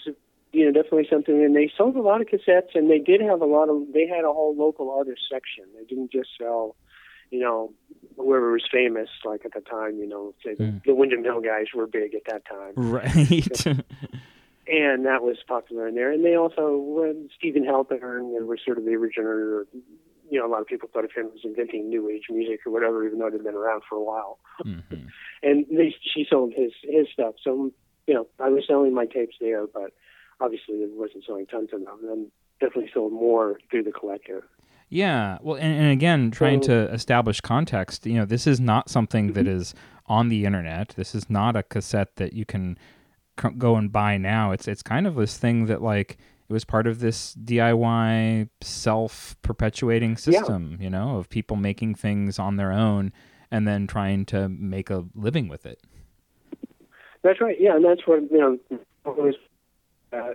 you know, definitely something. And they sold a lot of cassettes, and they did have a lot of. They had a whole local artist section. They didn't just sell, you know, whoever was famous. Like at the time, you know, the, Mm. the Windham Hill guys were big at that time, right. and that was popular in there. And they also uh, Steven Halpern was sort of the originator. You know, a lot of people thought of him as inventing new age music or whatever, even though it had been around for a while. hmm and they, she sold his his stuff. So you know, I was selling my tapes there, but obviously it wasn't selling tons of them. And definitely sold more through the collective. Yeah. Well, and, and again, trying So- to establish context, you know, this is not something that mm-hmm. is on the internet. This is not a cassette that you can c- go and buy now. It's it's kind of this thing that like it was part of this DIY self-perpetuating system, you know, of people making things on their own and then trying to make a living with it. That's right. Yeah, and that's what you know. Uh,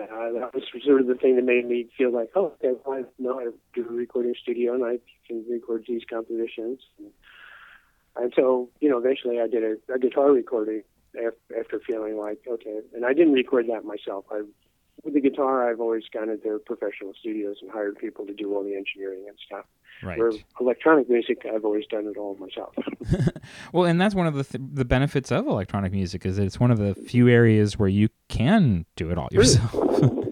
uh, that was sort of the thing that made me feel like, oh, okay, well, I know how to do a recording studio, and I can record these compositions. And, and so, you know, eventually I did a, a guitar recording after feeling like, okay, and I didn't record that myself. I with the guitar, I've always gone into their professional studios and hired people to do all the engineering and stuff. Right. Where electronic music, I've always done it all myself. Well, and that's one of the th- the benefits of electronic music is that it's one of the few areas where you can do it all yourself.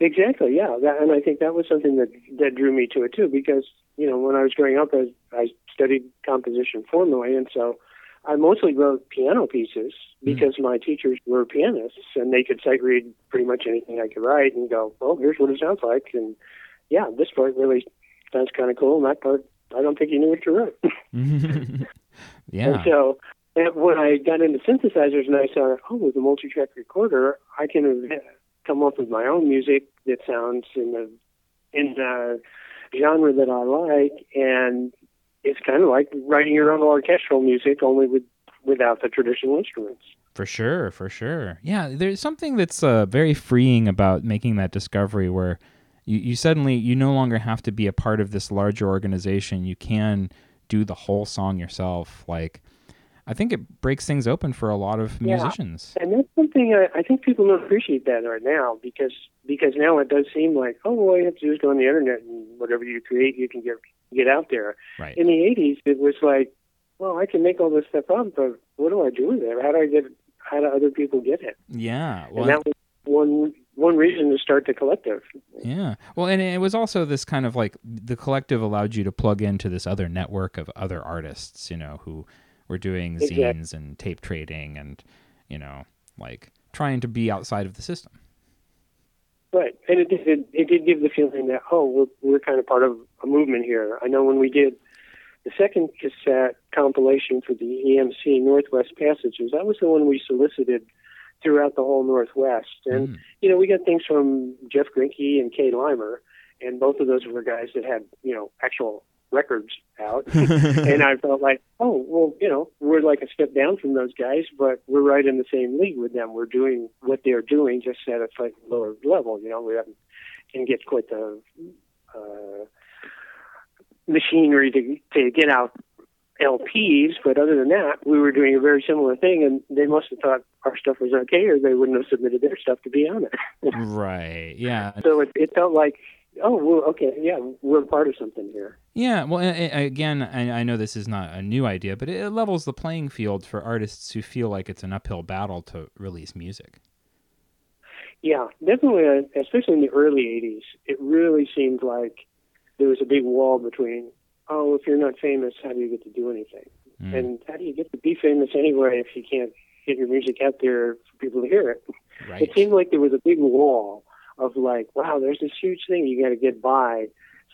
Exactly, yeah, that, and I think that was something that that drew me to it too, because you know when I was growing up, I, I studied composition formally, and so I mostly wrote piano pieces hmm. because my teachers were pianists, and they could sight read pretty much anything I could write and go, "Well, here's what it sounds like," and yeah, this part really sounds kind of cool, and that part I don't think you knew what you wrote. yeah. And so and when I got into synthesizers and I saw, oh, with a multi-track recorder, I can come up with my own music that sounds in the in the genre that I like, and it's kind of like writing your own orchestral music, only with without the traditional instruments. For sure, for sure. Yeah, there's something that's uh, very freeing about making that discovery where you, you suddenly you no longer have to be a part of this larger organization. You can do the whole song yourself. Like I think it breaks things open for a lot of Yeah. musicians. And that's something I, I think people don't appreciate that right now because because now it does seem like oh all you have to do is go on the internet and whatever you create you can get get out there. Right. In the '80s, it was like, well, I can make all this stuff up, but what do I do with it? How do I get? How do other people get it? Yeah. Well, and that was one one reason to start the collective. Yeah. Well, and it was also this kind of like the collective allowed you to plug into this other network of other artists, you know, who were doing Exactly. zines and tape trading and, you know, like trying to be outside of the system. Right, and it did, it, did give the feeling that oh, we're we're kind of part of a movement here. I know when we did the second cassette compilation for the EMC Northwest Passages, that was the one we solicited throughout the whole Northwest, and Mm. you know we got things from Jeff Greinke and K. Leimer, and both of those were guys that had you know actual records out, and I felt like oh well you know we're like a step down from those guys, but we're right in the same league with them. We're doing what they're doing, just at a slightly lower level. You know we haven't can get quite the uh, machinery to to get out LPs, but other than that, we were doing a very similar thing, and they must have thought our stuff was okay, or they wouldn't have submitted their stuff to be on it. right. Yeah. so it, it felt like, oh, well, okay, yeah, we're part of something here. Yeah, well, again, I, I know this is not a new idea, but it levels the playing field for artists who feel like it's an uphill battle to release music. Yeah, definitely, uh, especially in the early '80s, it really seemed like there was a big wall between, oh, if you're not famous, how do you get to do anything? Mm. And how do you get to be famous anyway if you can't get your music out there for people to hear it? Right. It seemed like there was a big wall of like, wow, there's this huge thing you got to get by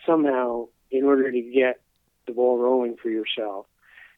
somehow in order to get the ball rolling for yourself.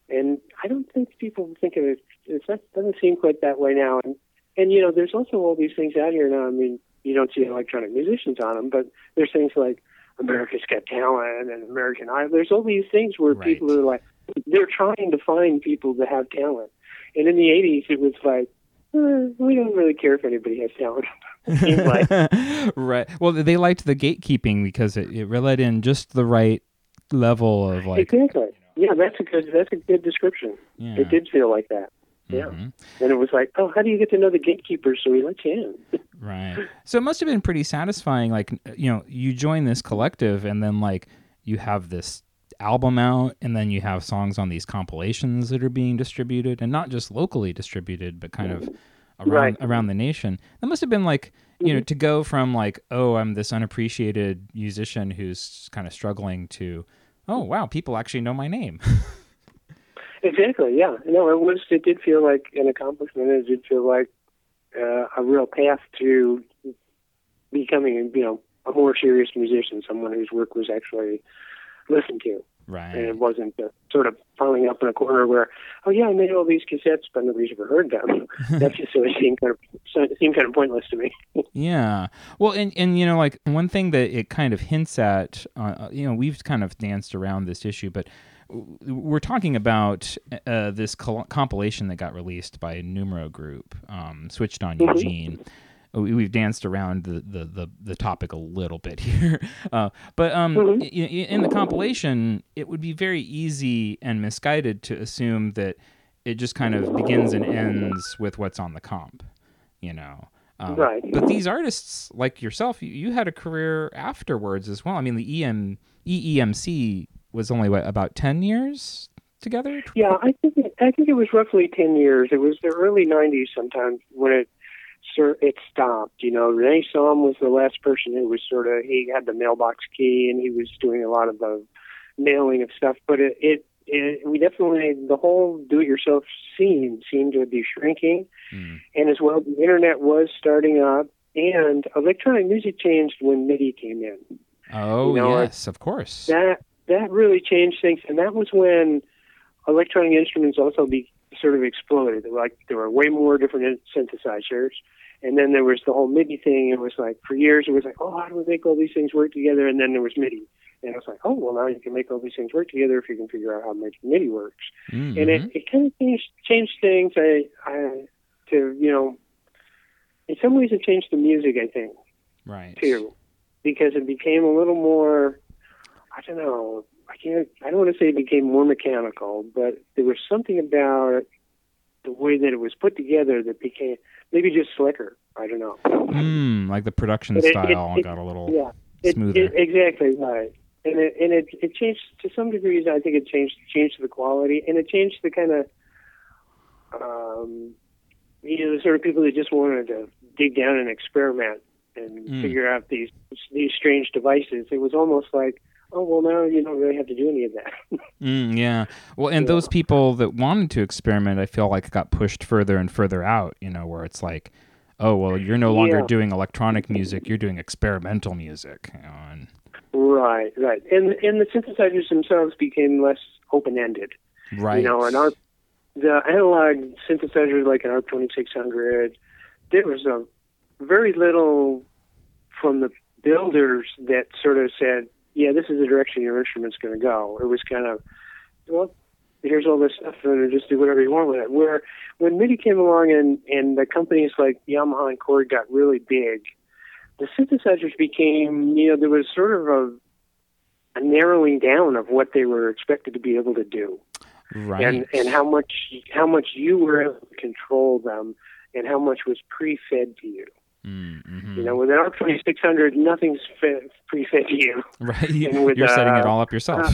And I don't think people think of it. It doesn't seem quite that way now. And and you know, there's also all these things out here now. I mean, you don't see electronic musicians on them, but there's things like America's Got Talent and American Idol. There's all these things where Right. people are like, they're trying to find people that have talent. And in the '80s, it was like, eh, we don't really care if anybody has talent. It seemed like right. Well, they liked the gatekeeping because it, it let in just the right level of like. exactly. Yeah, that's a good. That's a good description. Yeah. It did feel like that. Yeah. Mhm. And it was like, oh, how do you get to know the gatekeepers? so we let you in? Right. So it must have been pretty satisfying. Like, you know, you join this collective and then, like, you have this album out and then you have songs on these compilations that are being distributed and not just locally distributed, but kind of around, Right. around the nation. That must have been like, you know, to go from like, oh, I'm this unappreciated musician who's kind of struggling to, oh, wow, people actually know my name. Exactly. Yeah. No, it was. It did feel like an accomplishment. It did feel like uh, a real path to becoming, you know, a more serious musician, someone whose work was actually listened to, and right. it wasn't uh, sort of piling up in a corner where, oh yeah, I made all these cassettes, but nobody's ever heard them. that just sort of seemed kind of so- it seemed kind of pointless to me. Yeah. Well, and and you know, like one thing that it kind of hints at, uh, you know, we've kind of danced around this issue, but we're talking about uh, this col- compilation that got released by Numero Group, um, switched on Mhm. Eugene. We- We've danced around the, the, the, the topic a little bit here, uh, but um, Mhm. i- in the compilation, it would be very easy and misguided to assume that it just kind of begins and ends with what's on the comp, you know. Um, Right. But these artists, like yourself, you, you had a career afterwards as well. I mean, the EM EEMC was only what about ten years together. Yeah, I think it, I think it was roughly ten years. It was the early '90s, sometimes when it sir it stopped. You know, Renee Somm was the last person who was sort of he had the mailbox key and he was doing a lot of the mailing of stuff. But it, it, it we definitely the whole do-it-yourself scene seemed to be shrinking, Mm. and as well the internet was starting up. And electronic music changed when MIDI came in. Oh You know, yes, of course. that that really changed things, and that was when electronic instruments also be sort of exploded. Like there were way more different synthesizers, and then there was the whole MIDI thing. It was like for years it was like, oh, how do we make all these things work together? And then there was MIDI, and I was like, oh, well now you can make all these things work together if you can figure out how MIDI MIDI works. Mhm. And it, it kind of changed changed things. I I to you know, in some ways it changed the music. I think right. too, because it became a little more. I don't know. I can't. I don't want to say it became more mechanical, but there was something about the way that it was put together that became maybe just slicker. I don't know. Mm, like the production But it- it- style it- got a little Yeah, it, smoother. exactly right. And it and it it changed to some degrees. I think it changed changed the quality, and it changed the kind of um, you know the sort of people that just wanted to dig down and experiment and Mm. figure out these these strange devices. It was almost like, oh well, now you don't really have to do any of that. Mm, yeah. Well, and Yeah. those people that wanted to experiment, I feel like got pushed further and further out, you know, where it's like, oh, well, you're no longer Yeah. doing electronic music, you're doing experimental music. You know, and right, right. And and the synthesizers themselves became less open ended. right. You know, and ARP, the analog synthesizers like an ARP 2600, there was a very little from the builders that sort of said, yeah, this is the direction your instrument's going to go. It was kind of, well, here's all this stuff and just do whatever you want with it. Where when MIDI came along and, and the companies like Yamaha and Korg got really big, the synthesizers became, you know, there was sort of a, a narrowing down of what they were expected to be able to do right. and and how much how much you were able to control them and how much was pre-fed to you. Mm, mhm. You know, with an ARP 2600, nothing's pre-fed to you. right. with, you're setting it uh, all up yourself.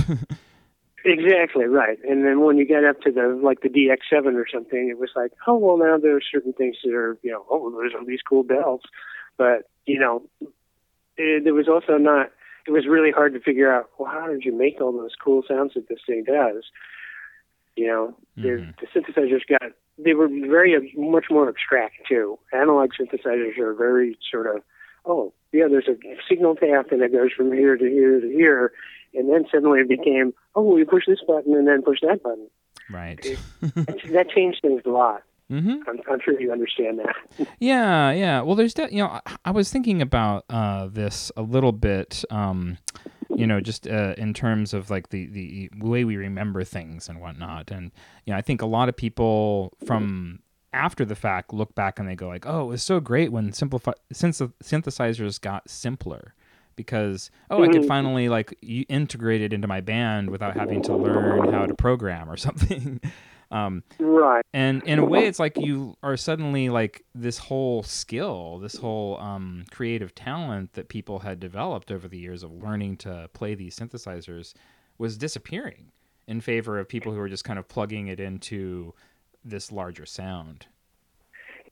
Exactly right. And then when you get up to the like the DX7 or something, it was like, oh well, now there are certain things that are you know, oh there's all these cool bells, but you know, it, there was also not. It was really hard to figure out. Well, how did you make all those cool sounds that this thing does? You know, the Mhm. the synthesizers got they were very much more abstract too. Analog synthesizers are very sort of, oh yeah, there's a signal path and it goes from here to here to here, and then suddenly it became, oh, you push this button and then push that button. right. that changed things a lot. hmm I'm, I'm sure you understand that. Yeah, yeah. Well, there's de- you know, I, I was thinking about uh, this a little bit. Um, you know, just uh, in terms of like the the way we remember things and whatnot, and you know, I think a lot of people from after the fact look back and they go like, "Oh, it was so great when simplify synth- synthesizers got simpler." Because oh, I could Mhm. finally like integrate it into my band without having to learn how to program or something. Um, right. and in a way it's like you are suddenly like this whole skill this whole um, creative talent that people had developed over the years of learning to play these synthesizers was disappearing in favor of people who were just kind of plugging it into this larger sound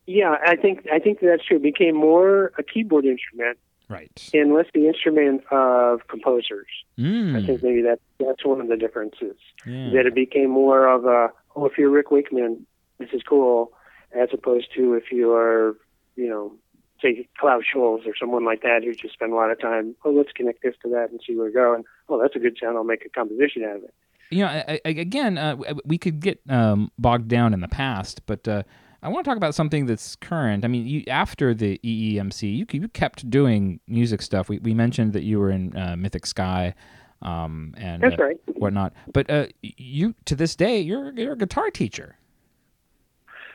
Yeah, I think I think that's true. It became more a keyboard instrument right and less the instrument of composers. I think mm, maybe that that's one of the differences. yeah. That it became more of a oh, if you're Rick Wakeman, this is cool, as opposed to if you are, you know, say Klaus Schulze or someone like that who just spend a lot of time. Oh, let's connect this to that and see where we go. And oh, that's a good sound. I'll make a composition out of it. you know, I, I, again, uh, we could get um, bogged down in the past, but uh, I want to talk about something that's current. I mean, you, after the EEMC, you, you kept doing music stuff. We, we mentioned that you were in uh, Mythic Sky um, and That's uh, right. whatnot, but uh, you to this day you're you're a guitar teacher.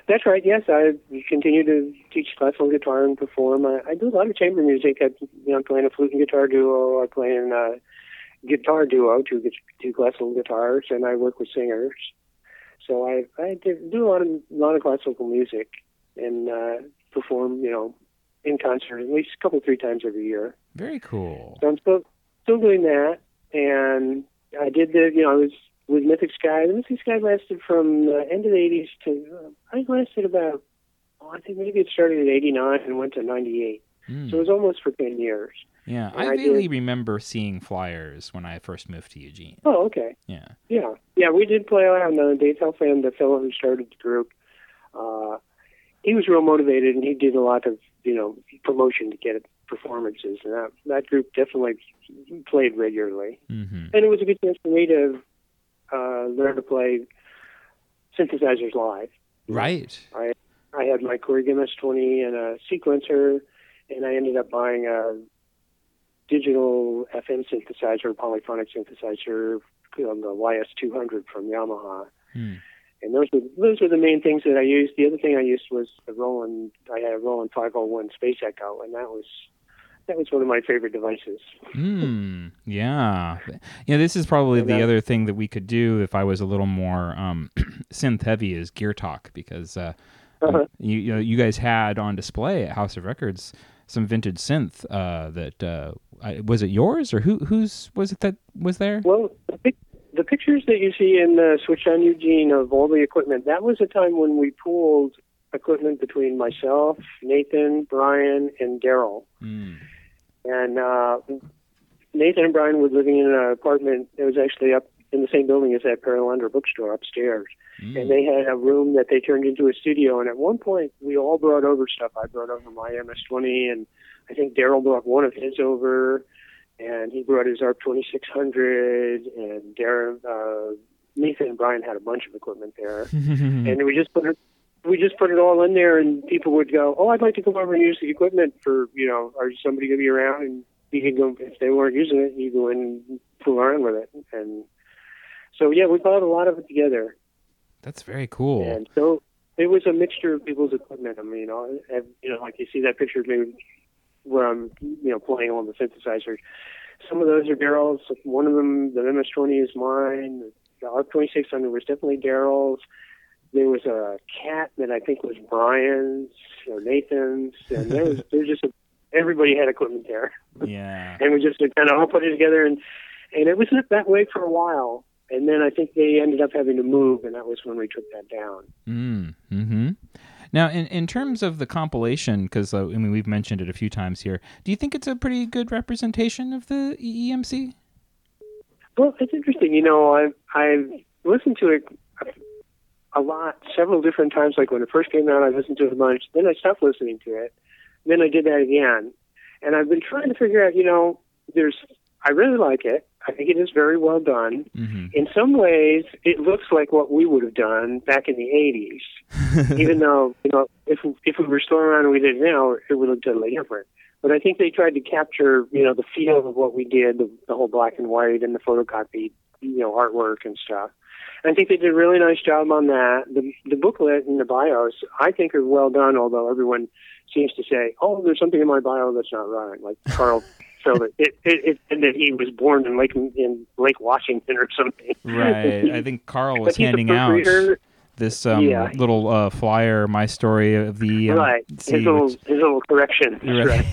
That's right. Yes, I continue to teach classical guitar and perform. I, I do a lot of chamber music. I, you know, I'm playing a flute and guitar duo. I play in a guitar duo, two two classical guitars, and I work with singers. So I I do do a lot of a lot of classical music and uh, perform. You know, in concert at least a couple three times every year. Very cool. So I'm still still doing that, and I did the you know I was with Mythic Sky. The Mythic Sky lasted from the end of the '80s to uh, I lasted about oh, I think maybe it started at '89 and went to '98. Mm. So it was almost for ten years. Yeah, and I I vaguely remember seeing flyers when I first moved to Eugene. Oh, okay. Yeah. Yeah, yeah, we did play on the Dave Helfand, the fellow who started the group. Uh, he was real motivated, and he did a lot of you know promotion to get performances, and that that group definitely played regularly. hmm And it was a good chance for me to uh, learn to play synthesizers live. Right. I had my Korg MS-20 and a sequencer, and I ended up buying a digital FM synthesizer, polyphonic synthesizer, um, the YS200 from Yamaha. Hmm. And those were those were the main things that I used. The other thing I used was the Roland. I had a Roland 501 Space Echo, and that was that was one of my favorite devices. Hmm. Yeah. Yeah. This is probably And the that- other thing that we could do if I was a little more um, synth heavy is gear talk because uh, Uh-huh. you you, know, you guys had on display at House of Records some vintage synth uh, that uh, I, was it yours or who whose was it that was there? Well, the, pic- the pictures that you see in the Switch on Eugene of all the equipment, that was a time when we pooled equipment between myself, Nathan, Brian, and Daryl. Hmm. And uh, Nathan and Brian were living in an apartment that was actually up in the same building as that Paralander bookstore upstairs. Hmm. And they had a room that they turned into a studio. And at one point, we all brought over stuff. I brought over my MS-20, and I think Daryl brought one of his over, and he brought his ARP 2600, and Darren, uh, Nathan and Brian had a bunch of equipment there. and we just put it we just put it all in there and people would go oh i'd like to come over and use the equipment for you know are somebody going to be around and you can go if they weren't using it you go in and fool around with it and so yeah we bought a lot of it together. That's very cool. and so it was a mixture of people's equipment. I mean you know, and, you know like you see that picture of me where i'm you know playing on the synthesizer. some of those are daryl's. One of them the ms20 is mine. The ARP 2600 was definitely daryl's. There was a cat that I think was Brian's or Nathan's, and there was there was just a, everybody had equipment there, yeah. and we just kind of all put it together, and and it was that way for a while, and then I think they ended up having to move, and that was when we took that down. Mm, hmm Now, in, in terms of the compilation, because uh, I mean we've mentioned it a few times here, do you think it's a pretty good representation of the EEMC? Well, it's interesting, you know, I've I've listened to it a lot, several different times. Like when it first came out, I listened to it a bunch. Then I stopped listening to it. Then I did that again, and I've been trying to figure out. You know, there's I really like it. I think it is very well done. Mm-hmm. In some ways, it looks like what we would have done back in the '80s. Even though you know, if if we were still around and we did it now, it would look totally different. But I think they tried to capture, you know, the feel of what we did, the, the whole black and white and the photocopied, you know, artwork and stuff. I think they did a really nice job on that. The the booklet and the bios, I think, are well done. Although everyone seems to say, "Oh, there's something in my bio that's not right." Like Carl felt it, it, it, that he was born in Lake in Lake Washington or something. Right. I think Carl was But he's a handing out this um, Yeah. little uh, flyer, my story of the um, right. see, His little which- his little correction. Right.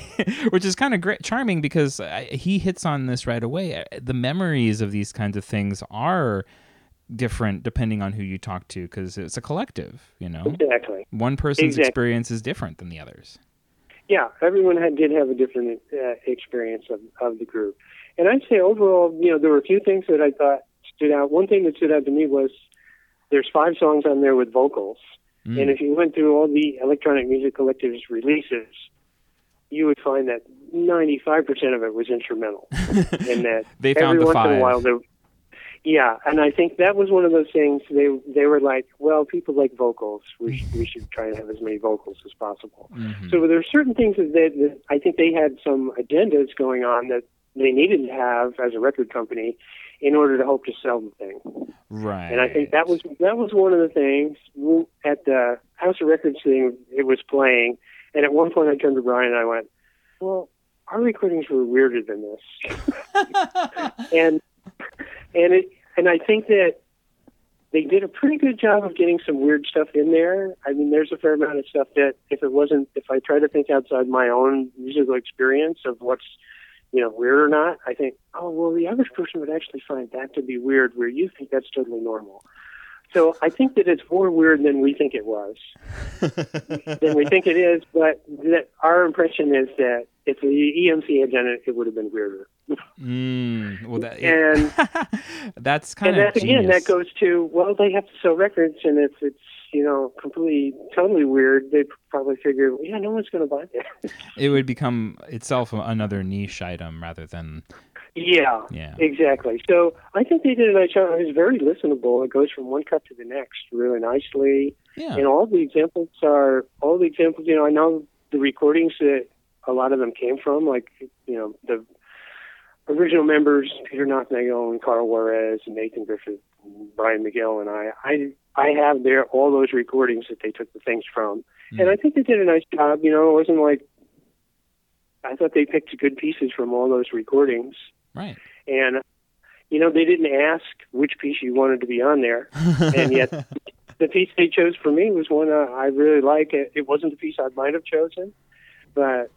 which is kind of great, charming because uh, he hits on this right away. Uh, The memories of these kinds of things are different depending on who you talk to because it's a collective. You know, Exactly. one person's Exactly. experience is different than the others. Yeah, everyone had, did have a different uh, experience of, of the group. And I'd say overall, you know, there were a few things that I thought stood out. One thing that stood out to me was there's five songs on there with vocals. Mm. And if you went through all the Electronic Music Collective's releases, you would find that 95% of it was instrumental. and that They found every the once in a while there yeah, and I think that was one of those things. They they were like, well, people like vocals. We should, we should try to have as many vocals as possible. Mhm. So there are certain things that, they, that I think they had some agendas going on that they needed to have as a record company in order to hope to sell the thing. Right. And I think that was that was one of the things at the House of Records thing. It was playing, and at one point I turned to Brian and I went, "Well, our recordings were weirder than this," and and it and I think that they did a pretty good job of getting some weird stuff in there. I mean, there's a fair amount of stuff that if it wasn't, if I try to think outside my own musical experience of what's, you know, weird or not, I think, oh, well, the average person would actually find that to be weird where you think that's totally normal. So I think that it's more weird than we think it was, than we think it is. But that our impression is that if the EMC had done it, it would have been weirder. Mm, well, that, And that's kind of and of that again, that goes to well, they have to sell records, and if it's you know completely totally weird, they probably figure, yeah, no one's going to buy that. It would become itself another niche item rather than yeah, Yeah. exactly. So I think they did a nice job. It was very listenable. It goes from one cut to the next really nicely. yeah. And all the examples are all the examples. You know, I know the recordings that a lot of them came from, like you know the original members, Peter Nothnagel and Carl Juarez and Nathan Griffith, and Brian McGill, and I. I I have there all those recordings that they took the things from, and I think they did a nice job. You know, it wasn't like I thought they picked good pieces from all those recordings, right. and you know they didn't ask which piece you wanted to be on there, and yet the piece they chose for me was one uh, I really like. It, it wasn't the piece I might have chosen, but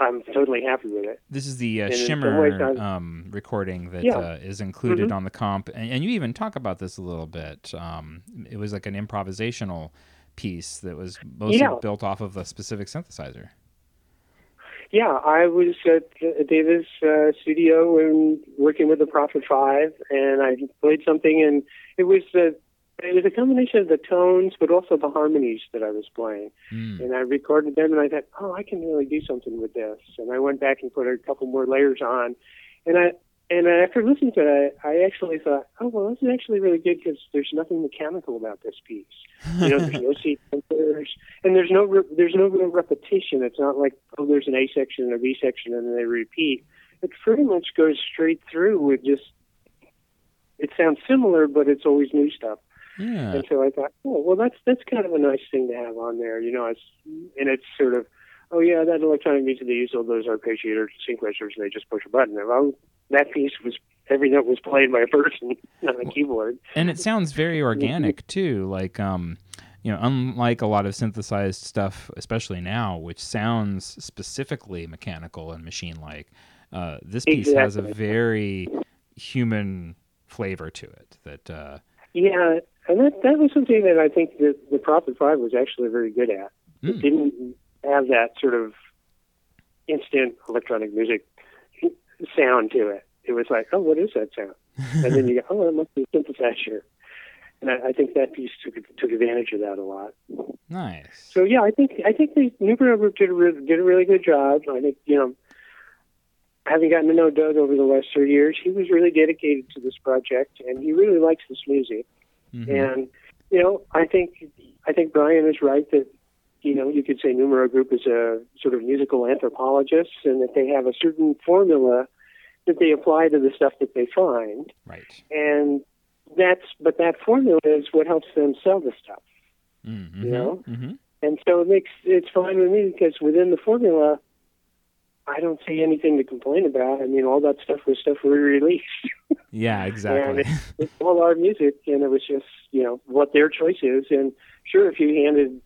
I'm totally happy with it. This is the uh, And in some Shimmer um, recording that Yeah. uh, is included Mhm. on the comp, and, and you even talk about this a little bit. Um, it was like an improvisational piece that was mostly Yeah. built off of a specific synthesizer. Yeah, I was at Davis uh, studio and working with the Prophet Five, and I played something, and it was uh, it was a combination of the tones, but also the harmonies that I was playing. Mm. And I recorded them, and I thought, oh, I can really do something with this. And I went back and put a couple more layers on, and I and after listening to it, I, I actually thought, oh, well, this is actually really good because there's nothing mechanical about this piece. You know, there's no sequencers, and there's no re- there's no real repetition. It's not like oh, there's an A section and a B section, and then they repeat. It pretty much goes straight through with just. It sounds similar, but it's always new stuff. Yeah. And so I thought, oh, well, that's that's kind of a nice thing to have on there, you know. It's and it's sort of, oh yeah, that electronic music they use all those arpeggiators, sequencers, and they just push a button. And, well, that piece was every note was played by a person on a keyboard. and it sounds very organic too like um you know unlike a lot of synthesized stuff especially now which sounds specifically mechanical and machine like uh, this piece has a very human flavor to it that uh Yeah, and that that was something that I think that the Prophet Five was actually very good at. It Mm. didn't have that sort of instant electronic music sound to it. It was like, oh, what is that sound? and then you go, oh, it must be a synthesizer. And I, I think that piece took took advantage of that a lot. nice So yeah, I think I think the Numero Group did a re- did a really good job. I think you know, having gotten to know Doug over the last three years, he was really dedicated to this project, and he really likes this music. Mhm. And you know, I think I think Brian is right that you know you could say Numero Group is a sort of musical anthropologist, and that they have a certain formula that they apply to the stuff that they find, right and that's but that formula is what helps them sell the stuff. mm-hmm. You know? hmm And so it makes it's fine with me because within the formula, I don't see anything to complain about. I mean, all that stuff was stuff we released. yeah exactly And it's, it's all our music, and it was just you know what their choice is. And sure, if you handed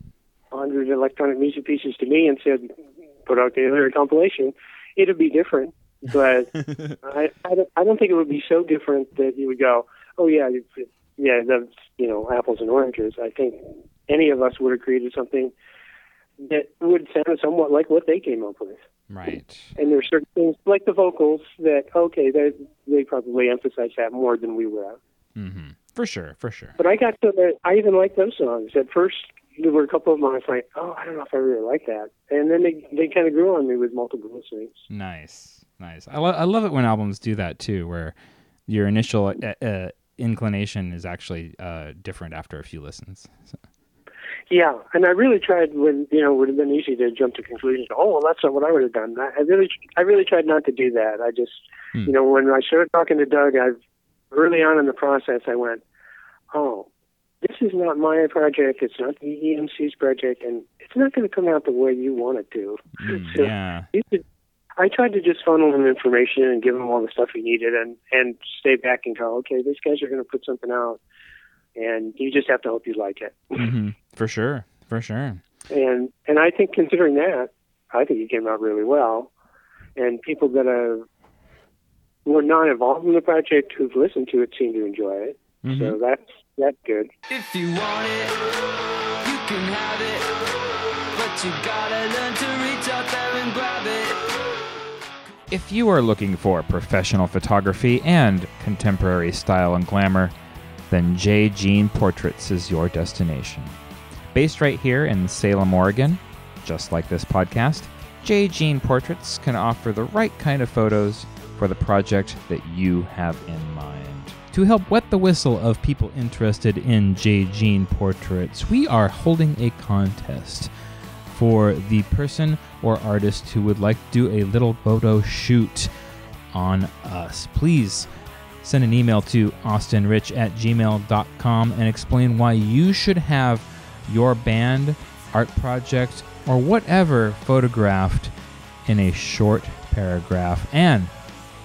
hundred electronic music pieces to me and said put out the other compilation, it'd be different. But I I don't, I don't think it would be so different that you would go, oh yeah, yeah, that's you know apples and oranges. I think any of us would have created something that would sound somewhat like what they came up with. Right And there's certain things like the vocals that okay, they they probably emphasize that more than we would have. hmm for sure for sure But I got to the, I even liked those songs. At first, there were a couple of them I was like, oh, I don't know if I really like that. And then they they kind of grew on me with multiple listenings. Nice, nice. I, lo- I love it when albums do that too, where your initial uh, uh, inclination is actually uh, different after a few listens. So, Yeah, and I really tried when you know it would have been easy to jump to conclusions. Oh, well, that's not what I would have done. I I really, I really tried not to do that. I just, Hmm. you know, when I started talking to Doug, I early on in the process, I went, oh, this is not my project. It's not the EMC's project, and it's not going to come out the way you want it to. mm, So yeah, I tried to just funnel him information and give him all the stuff he needed, and and stay back and go, okay, these guys are going to put something out and you just have to hope you like it. hmm For sure. For sure. And and I think considering that, I think it came out really well. And people that are were not involved in the project who've listened to it seem to enjoy it. Mm-hmm. So that's that's good. If you want it, you can have it. But you gotta learn to reach out there and grab it. If you are looking for professional photography and contemporary style and glamour, then J. Jean Portraits is your destination. Based right here in Salem, Oregon, just like this podcast, J. Jean Portraits can offer the right kind of photos for the project that you have in mind. To help wet the whistle of people interested in J. Jean Portraits, we are holding a contest for the person or artist who would like to do a little photo shoot on us. Please send an email to austinrich at gmail.com and explain why you should have your band, art project, or whatever photographed in a short paragraph. And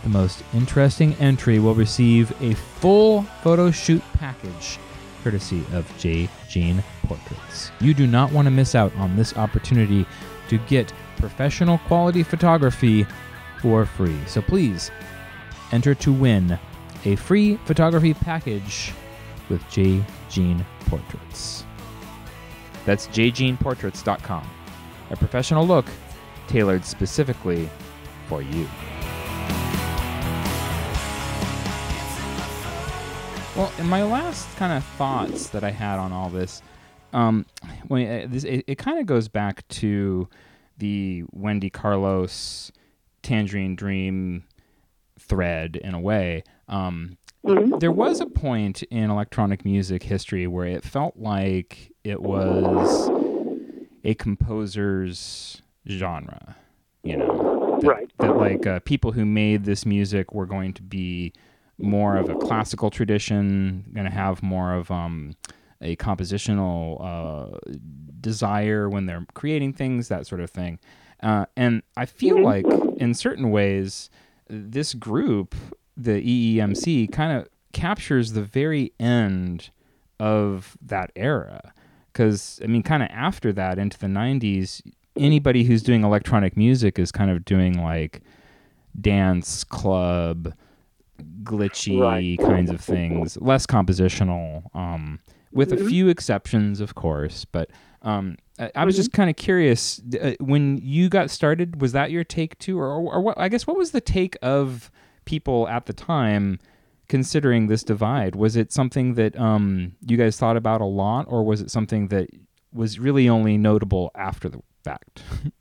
the most interesting entry will receive a full photo shoot package courtesy of J. Jean Portraits. You do not want to miss out on this opportunity to get professional quality photography for free. So please enter to win a free photography package with J. Jean Portraits. That's jjeanportraits.com. A professional look tailored specifically for you. Well, in my last kind of thoughts that I had on all this, um, when uh, this, it, it kind of goes back to the Wendy Carlos Tangerine Dream thread in a way. Um, There was a point in electronic music history where it felt like it was a composer's genre, you know, that, Right. That like uh, people who made this music were going to be more of a classical tradition, going to have more of um, a compositional uh, desire when they're creating things, that sort of thing. Uh, and I feel like, in certain ways, this group, the EEMC, kind of captures the very end of that era. Because, I mean, kind of after that, into the 90s, anybody who's doing electronic music is kind of doing like dance club, glitchy Right. kinds of things, less compositional, um, with a few exceptions, of course. But um, I, I was just kind of curious uh, when you got started. Was that your take too, or, or, or what? I guess what was the take of people at the time? Considering this divide, was it something that um, you guys thought about a lot, or was it something that was really only notable after the fact?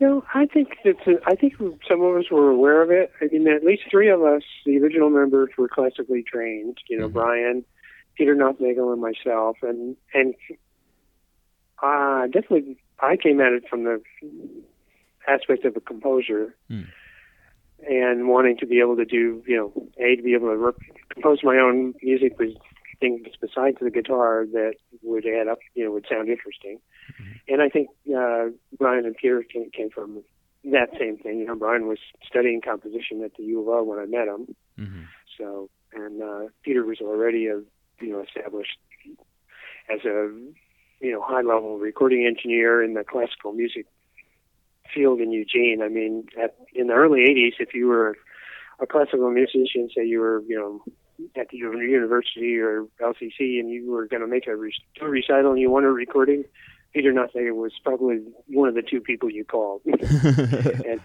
No, I think it's. A, I think some of us were aware of it. I mean, at least three of us, the original members, were classically trained. You know, Brian, Peter Nothnagel, and myself, and and uh, definitely I came at it from the aspect of a composer. Hmm. And wanting to be able to do, you know, a to be able to rep- compose my own music with things besides the guitar that would add up, you know, would sound interesting. And I think uh, Brian and Peter came, came from that same thing. You know, Brian was studying composition at the U of O when I met him. Mm-hmm. So, and uh, Peter was already a, you know, established as a, you know, high level recording engineer in the classical music field in Eugene. I mean, at, in the early '80s, if you were a classical musician, say you were, you know, at the university or LCC, and you were going to make a, re- do a recital and you wanted a recording, Peter Nothnagel was probably one of the two people you called. and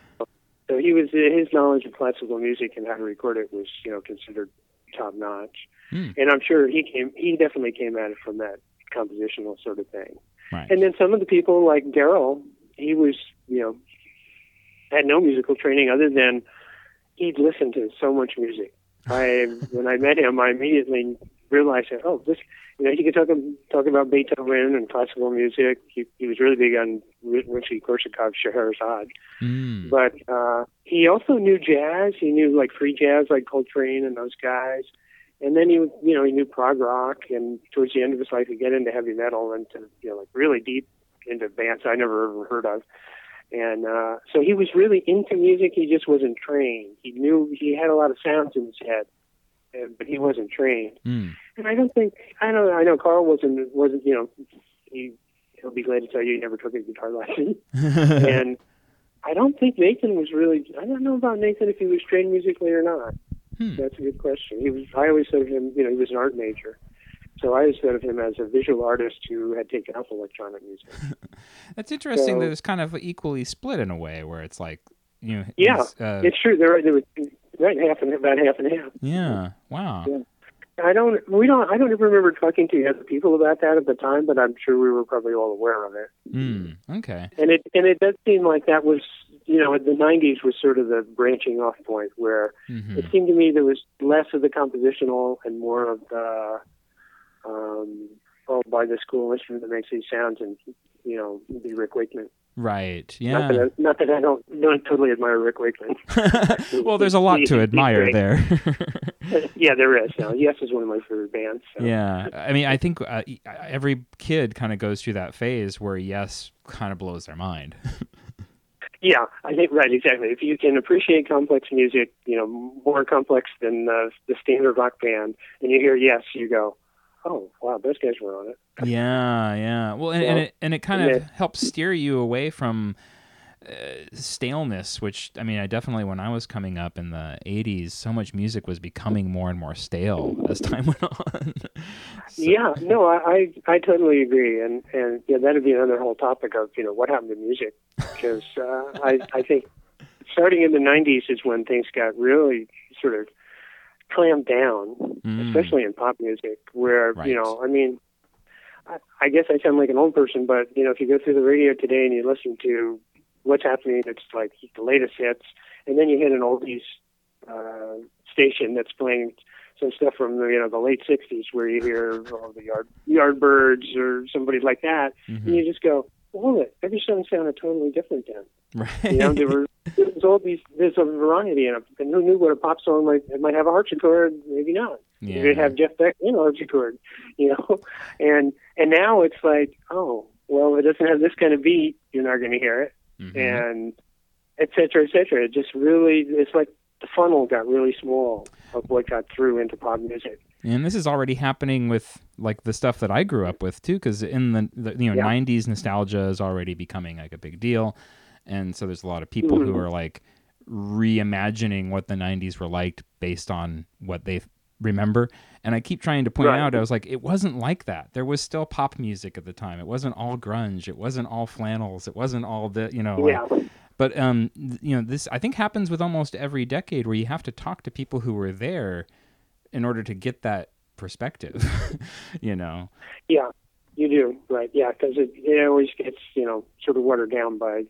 so he was his knowledge of classical music and how to record it was, you know, considered top notch. Hmm. And I'm sure he came, he definitely came at it from that compositional sort of thing. Right. And then some of the people like Daryl, he was, you know, had no musical training other than he'd listened to so much music. I when I met him, I immediately realized that oh, this, you know, he could talk talk about Beethoven and classical music. He he was really big on Rimsky Korsakov's Scheherazade, Mm. but uh, he also knew jazz. He knew like free jazz, like Coltrane and those guys. And then he, you know, he knew prog rock, and towards the end of his life, he get into heavy metal and to, you know, like really deep into bands I never ever heard of. And uh, so he was really into music. He just wasn't trained. He knew he had a lot of sounds in his head, but he wasn't trained. Mm. And I don't think I don't I know Carl wasn't wasn't you know he he'll be glad to tell you he never took a guitar lesson. and I don't think Nathan was really I don't know about Nathan if he was trained musically or not. Hmm. That's a good question. He was I always thought of him you know he was an art major. So I always thought of him as a visual artist who had taken up electronic music. That's interesting. So- that it's kind of equally split in a way, where it's like, you know, Yeah, he's, uh, It's true. There, there was right half and about half and half. yeah. Wow. Yeah. I don't. We don't. I don't even remember talking to other people about that at the time, but I'm sure we were probably all aware of it. Mm. Okay. And it and it does seem like that was, you know, the '90s was sort of the branching off point where hmm it seemed to me there was less of the compositional and more of the, um, oh, by this cool instrument that makes these sounds, and you know, be Rick Wakeman. Right. Not that Yeah. I, not that I don't don't totally admire Rick Wakeman. well, there's a lot to admire there. yeah, there is. Now, Yes is one of my favorite bands. so. yeah. I mean, I think uh, every kid kind of goes through that phase where yes kind of blows their mind. Yeah, I think right, exactly. If you can appreciate complex music, you know, more complex than uh, the standard rock band, and you hear yes, you go, oh wow, those guys were on it. yeah. Yeah. Well, and, and it and it kind of helps steer you away from. Uh, staleness, which I mean, I definitely when I was coming up in the '80s, so much music was becoming more and more stale as time went on. So- Yeah, no, I, I I totally agree, and and yeah, that'd be another whole topic of you know what happened to music, because uh, I I think starting in the '90s is when things got really sort of clamped down, Mm. especially in pop music, where Right. you know, I mean, I, I guess I sound like an old person, but you know, if you go through the radio today and you listen to what's happening, it's like the latest hits, and then you hit an oldies uh, station that's playing some stuff from the you know the late '60s, where you hear all the yard Yardbirds or somebody like that, Mhm. and you just go, "Hold it!" Every song sounded totally different then. Right. You know, were all these there's a variety in it, and who knew what a pop song might it might have a harpsichord, maybe not. yeah. You could have Jeff Beck in a harpsichord, you know, and and now it's like, oh, well, if it doesn't have this kind of beat, you're not going to hear it, Mhm. and et cetera, et cetera. It just really, it's like the funnel got really small of what got through into pop music. And this is already happening with like the stuff that I grew up with too, because in the, the you know Yeah. '90s nostalgia is already becoming like a big deal, and so there's a lot of people who Mhm. are like reimagining what the '90s were like based on what they remember. And I keep trying to point Right. out, I was like, it wasn't like that. There was still pop music at the time. It wasn't all grunge. It wasn't all flannels. It wasn't all the you know. like- yeah, but um, you know, this I think happens with almost every decade where you have to talk to people who were there in order to get that perspective. you know, yeah, you do, right? Yeah, because it, it always gets you know sort of watered down by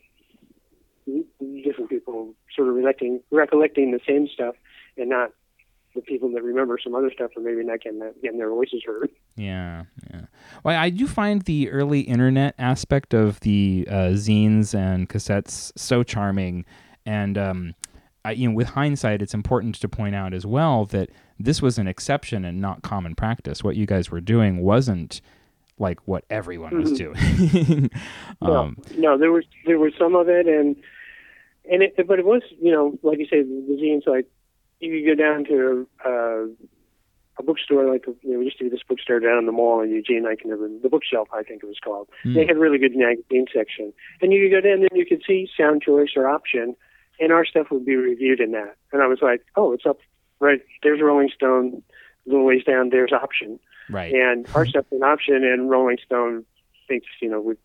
different people sort of recollecting recollecting the same stuff and not the people that remember some other stuff or maybe not getting that, getting their voices heard. yeah, yeah. Well, I do find the early internet aspect of the uh, zines and cassettes so charming, and um, I, you know, with hindsight, it's important to point out as well that this was an exception and not common practice. What you guys were doing wasn't like what everyone was doing. um, no, no, there was there was some of it, and and it, but it was you know like you say the zines like you could go down to uh, a bookstore like you know, we used to be this bookstore down in the mall in Eugene. I can remember the bookshelf I think it was called. Hmm. They had really good magazine section, and you could go down and you could see Sound Choice or Option, and our stuff would be reviewed in that. And I was like, oh, it's up right there's Rolling Stone. A little ways down there's Option, right. and our stuff's an option, and Rolling Stone thinks, you know, we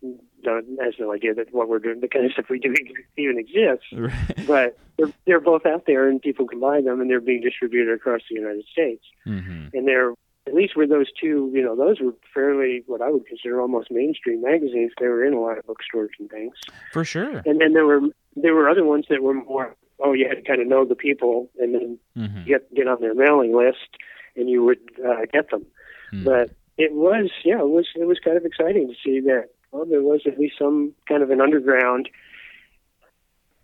don't, has no idea that what we're doing, the kind of stuff we do even exists. Right. But they're, they're both out there, and people can buy them, and they're being distributed across the United States. hmm And they're, at least with those two, you know, those were fairly, what I would consider almost mainstream magazines. They were in a lot of bookstores and things. For sure. And then there were, there were other ones that were more, oh, you had to kind of know the people, and then hmm get, get on their mailing list, and you would uh, get them Hmm. but it was yeah it was it was kind of exciting to see that well there was at least some kind of an underground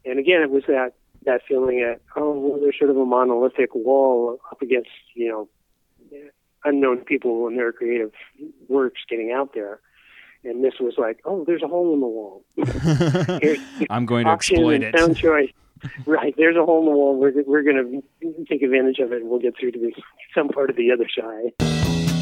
and again it was that that feeling that oh well there's sort of a monolithic wall up against you know unknown people and their creative works getting out there and this was like oh there's a hole in the wall I'm going to exploit it. sound choice right. There's a hole in the wall. We're we're going to take advantage of it, and we'll get through to the, some part of the other side.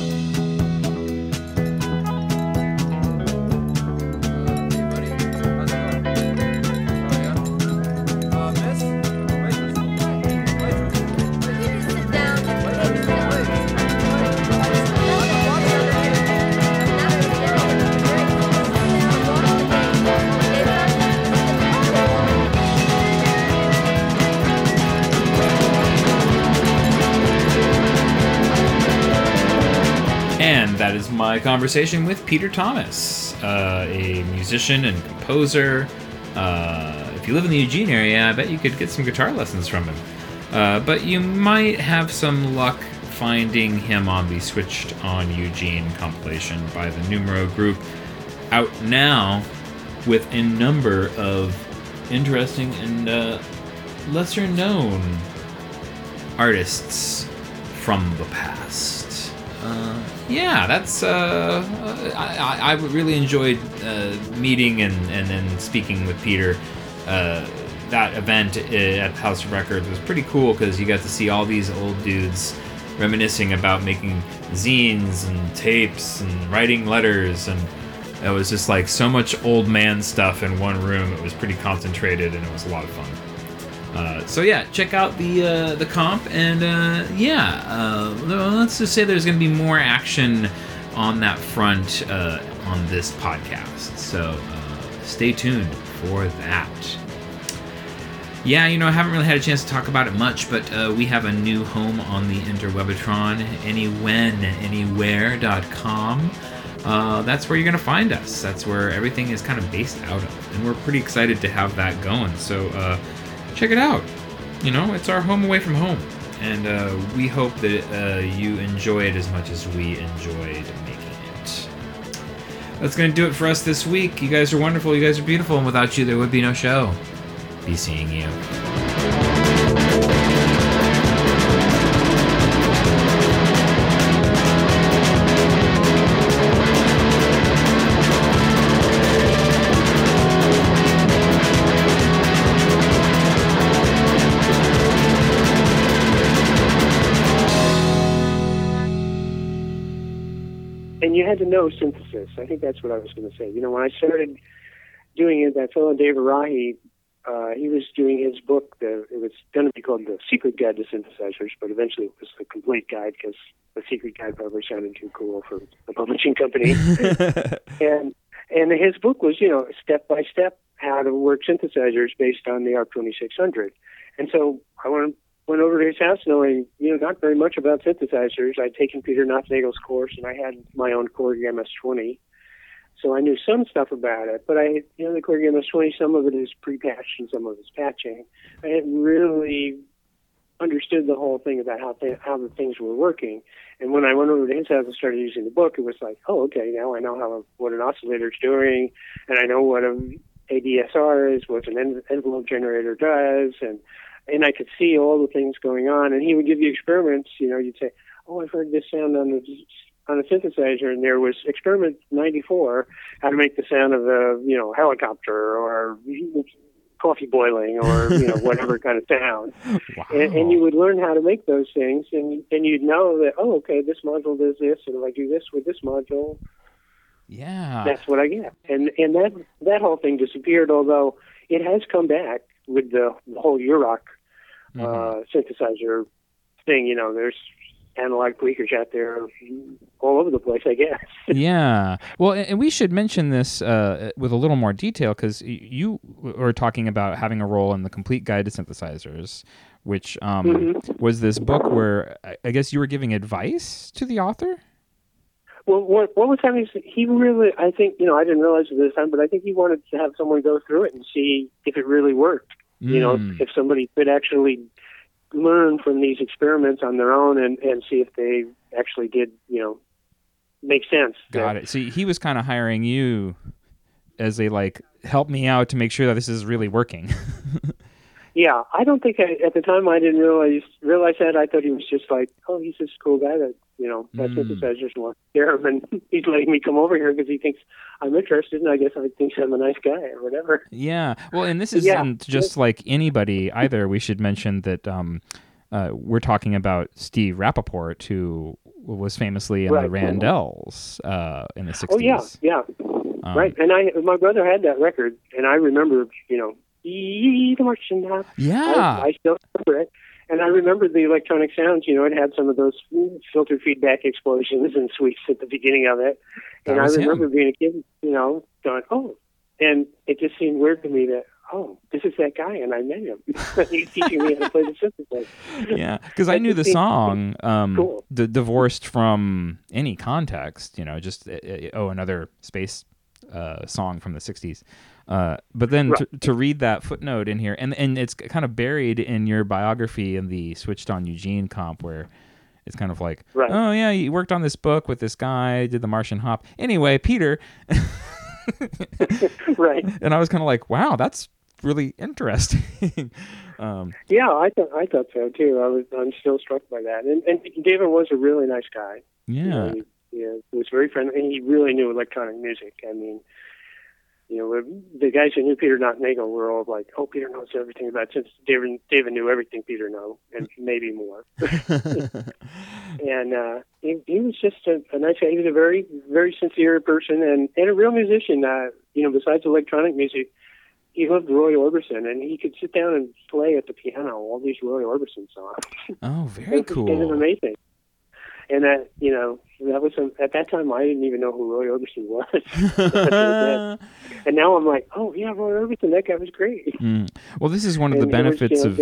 My conversation with Peter Thomas, uh, a musician and composer. Uh, if you live in the Eugene area, I bet you could get some guitar lessons from him. Uh, but you might have some luck finding him on the Switched on Eugene compilation by the Numero Group, out now with a number of interesting and uh, lesser known artists from the past. Uh, yeah, that's. Uh, I, I really enjoyed uh, meeting and, and then speaking with Peter. Uh, that event uh, at House of Records was pretty cool because you got to see all these old dudes reminiscing about making zines and tapes and writing letters and it was just like so much old man stuff in one room. It was pretty concentrated and it was a lot of fun. Uh, so yeah, check out the uh, the comp, and uh, yeah, uh, let's just say there's going to be more action on that front uh, on this podcast. So stay tuned for that. Yeah, you know, I haven't really had a chance to talk about it much, but we have a new home on the interwebitron, anywhen, anywhere.com. Uh, that's where you're going to find us. That's where everything is kind of based out of. And we're pretty excited to have that going. So check it out. You know, it's our home away from home. And uh, we hope that uh, you enjoy it as much as we enjoyed making it. That's going to do it for us this week. You guys are wonderful. You guys are beautiful. And without you, there would be no show. Be seeing you. And you had to know synthesis. I think that's what I was going to say. You know, when I started doing it, that fellow Devarahi, uh, he was doing his book. The, it was going to be called The Secret Guide to Synthesizers, but eventually it was The Complete Guide because The Secret Guide probably sounded too cool for a publishing company. and and his book was, you know, step by step how to work synthesizers based on the ARP 2600. And so I went went over to his house knowing, you know, not very much about synthesizers. I'd taken Peter Nothnagel's course and I had my own Korg MS-20. So I knew some stuff about it, but I, you know, the Korg MS-20, some of it is pre-patched and some of it's patching. I hadn't really understood the whole thing about how th- how the things were working. And when I went over to his house and started using the book, it was like, oh, okay, now I know how a, what an oscillator is doing, and I know what a ADSR is, what an en- envelope generator does, and and I could see all the things going on. And he would give you experiments. You know, you'd say, "Oh, I've heard this sound on the on a synthesizer," and there was experiment 94, how to make the sound of a you know helicopter or coffee boiling or you know whatever kind of sound. Wow. And, and you would learn how to make those things, and and you'd know that oh, okay, this module does this, and if I do this with this module, yeah. that's what I get. And and that that whole thing disappeared, although it has come back with the, the whole Eurorack uh, synthesizer thing. You know, there's analog tweakers out there all over the place, I guess. yeah. Well, and we should mention this uh, with a little more detail because you were talking about having a role in the complete guide to synthesizers, which um, Mm-hmm. was this book where I guess you were giving advice to the author. Well, what what was happening? is He really, I think, you know, I didn't realize it at this time, but I think he wanted to have someone go through it and see if it really worked. You know, Mm. if somebody could actually learn from these experiments on their own and and see if they actually did, you know, make sense. Got it. See, he was kind of hiring you as a like help me out to make sure that this is really working. Yeah, I don't think I, at the time I didn't realize realize that. I thought he was just like, oh, he's this cool guy that you know, my Mm. synthesizers want there, and he's letting me come over here because he thinks I'm interested, and I guess I think I'm a nice guy or whatever. Yeah. Well, and this isn't Yeah. just like anybody either. We should mention that um, uh, we're talking about Steve Rappaport, who was famously in the Right. Ran-Dells uh, in the 60s. Oh yeah, yeah, Um, right. And I, my brother had that record, and I remember, you know, "Ee, the Martian Yeah. I, I still remember it. And I remember the electronic sounds, you know, it had some of those filter feedback explosions and sweeps at the beginning of it. That And I was him. remember being a kid, you know, going, oh. And it just seemed weird to me that, oh, this is that guy, and I met him. He's teaching me how to play the synthesizer. yeah, because I knew the song, um, cool. d- divorced from any context. You know, just uh, oh, another space uh, song from the '60s. Uh, but then Right. to, to read that footnote in here, and and it's kind of buried in your biography in the Switched on Eugene comp, where it's kind of like, Right. oh yeah, you worked on this book with this guy, did the Martian Hop. Anyway, Peter, right. and I was kind of like, wow, that's really interesting. um, Yeah, I thought I thought so too. I was I'm still struck by that. And and David was a really nice guy. You know, yeah, he, was very friendly, and he really knew electronic music. I mean, you know, the guys who knew Peter Nothnagel were all like, "Oh, Peter knows everything about." Since David, David knew everything Peter knew, and maybe more. and uh, he, he was just a, a nice guy. He was a very, very sincere person, and and a real musician. Uh, you know, besides electronic music, he loved Roy Orbison, and he could sit down and play at the piano all these Roy Orbison songs. oh, very It was kind of cool. amazing. And that, you know, that was some, at that time I didn't even know who Roy Orbison was. and now I'm like, oh yeah, Roy Orbison, that guy was great. Mm. Well, this is one of the And was, benefits you know, of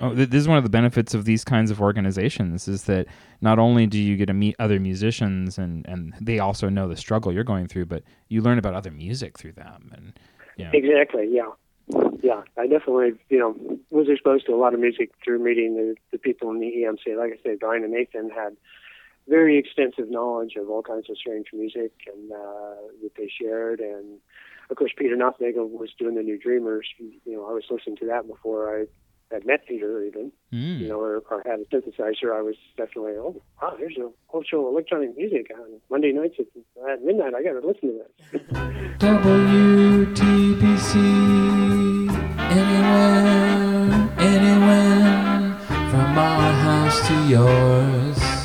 Oh, this is one of the benefits of these kinds of organizations is that not only do you get to meet other musicians and, and they also know the struggle you're going through, but you learn about other music through them. And yeah, Exactly. Yeah. Yeah. I definitely, you know, was exposed to a lot of music through meeting the, the people in the EMC. Like I said, Brian and Nathan had very extensive knowledge of all kinds of strange music and uh, that they shared. And of course, Peter Nothnagel was doing the New Dreamers. You know, I was listening to that before I had met Peter even. Mm. You know, or, or had a synthesizer. I was definitely, oh, wow, there's a whole show of electronic music on Monday nights at, at midnight. I got to listen to this. WTBC anywhere, anywhere from our house to yours.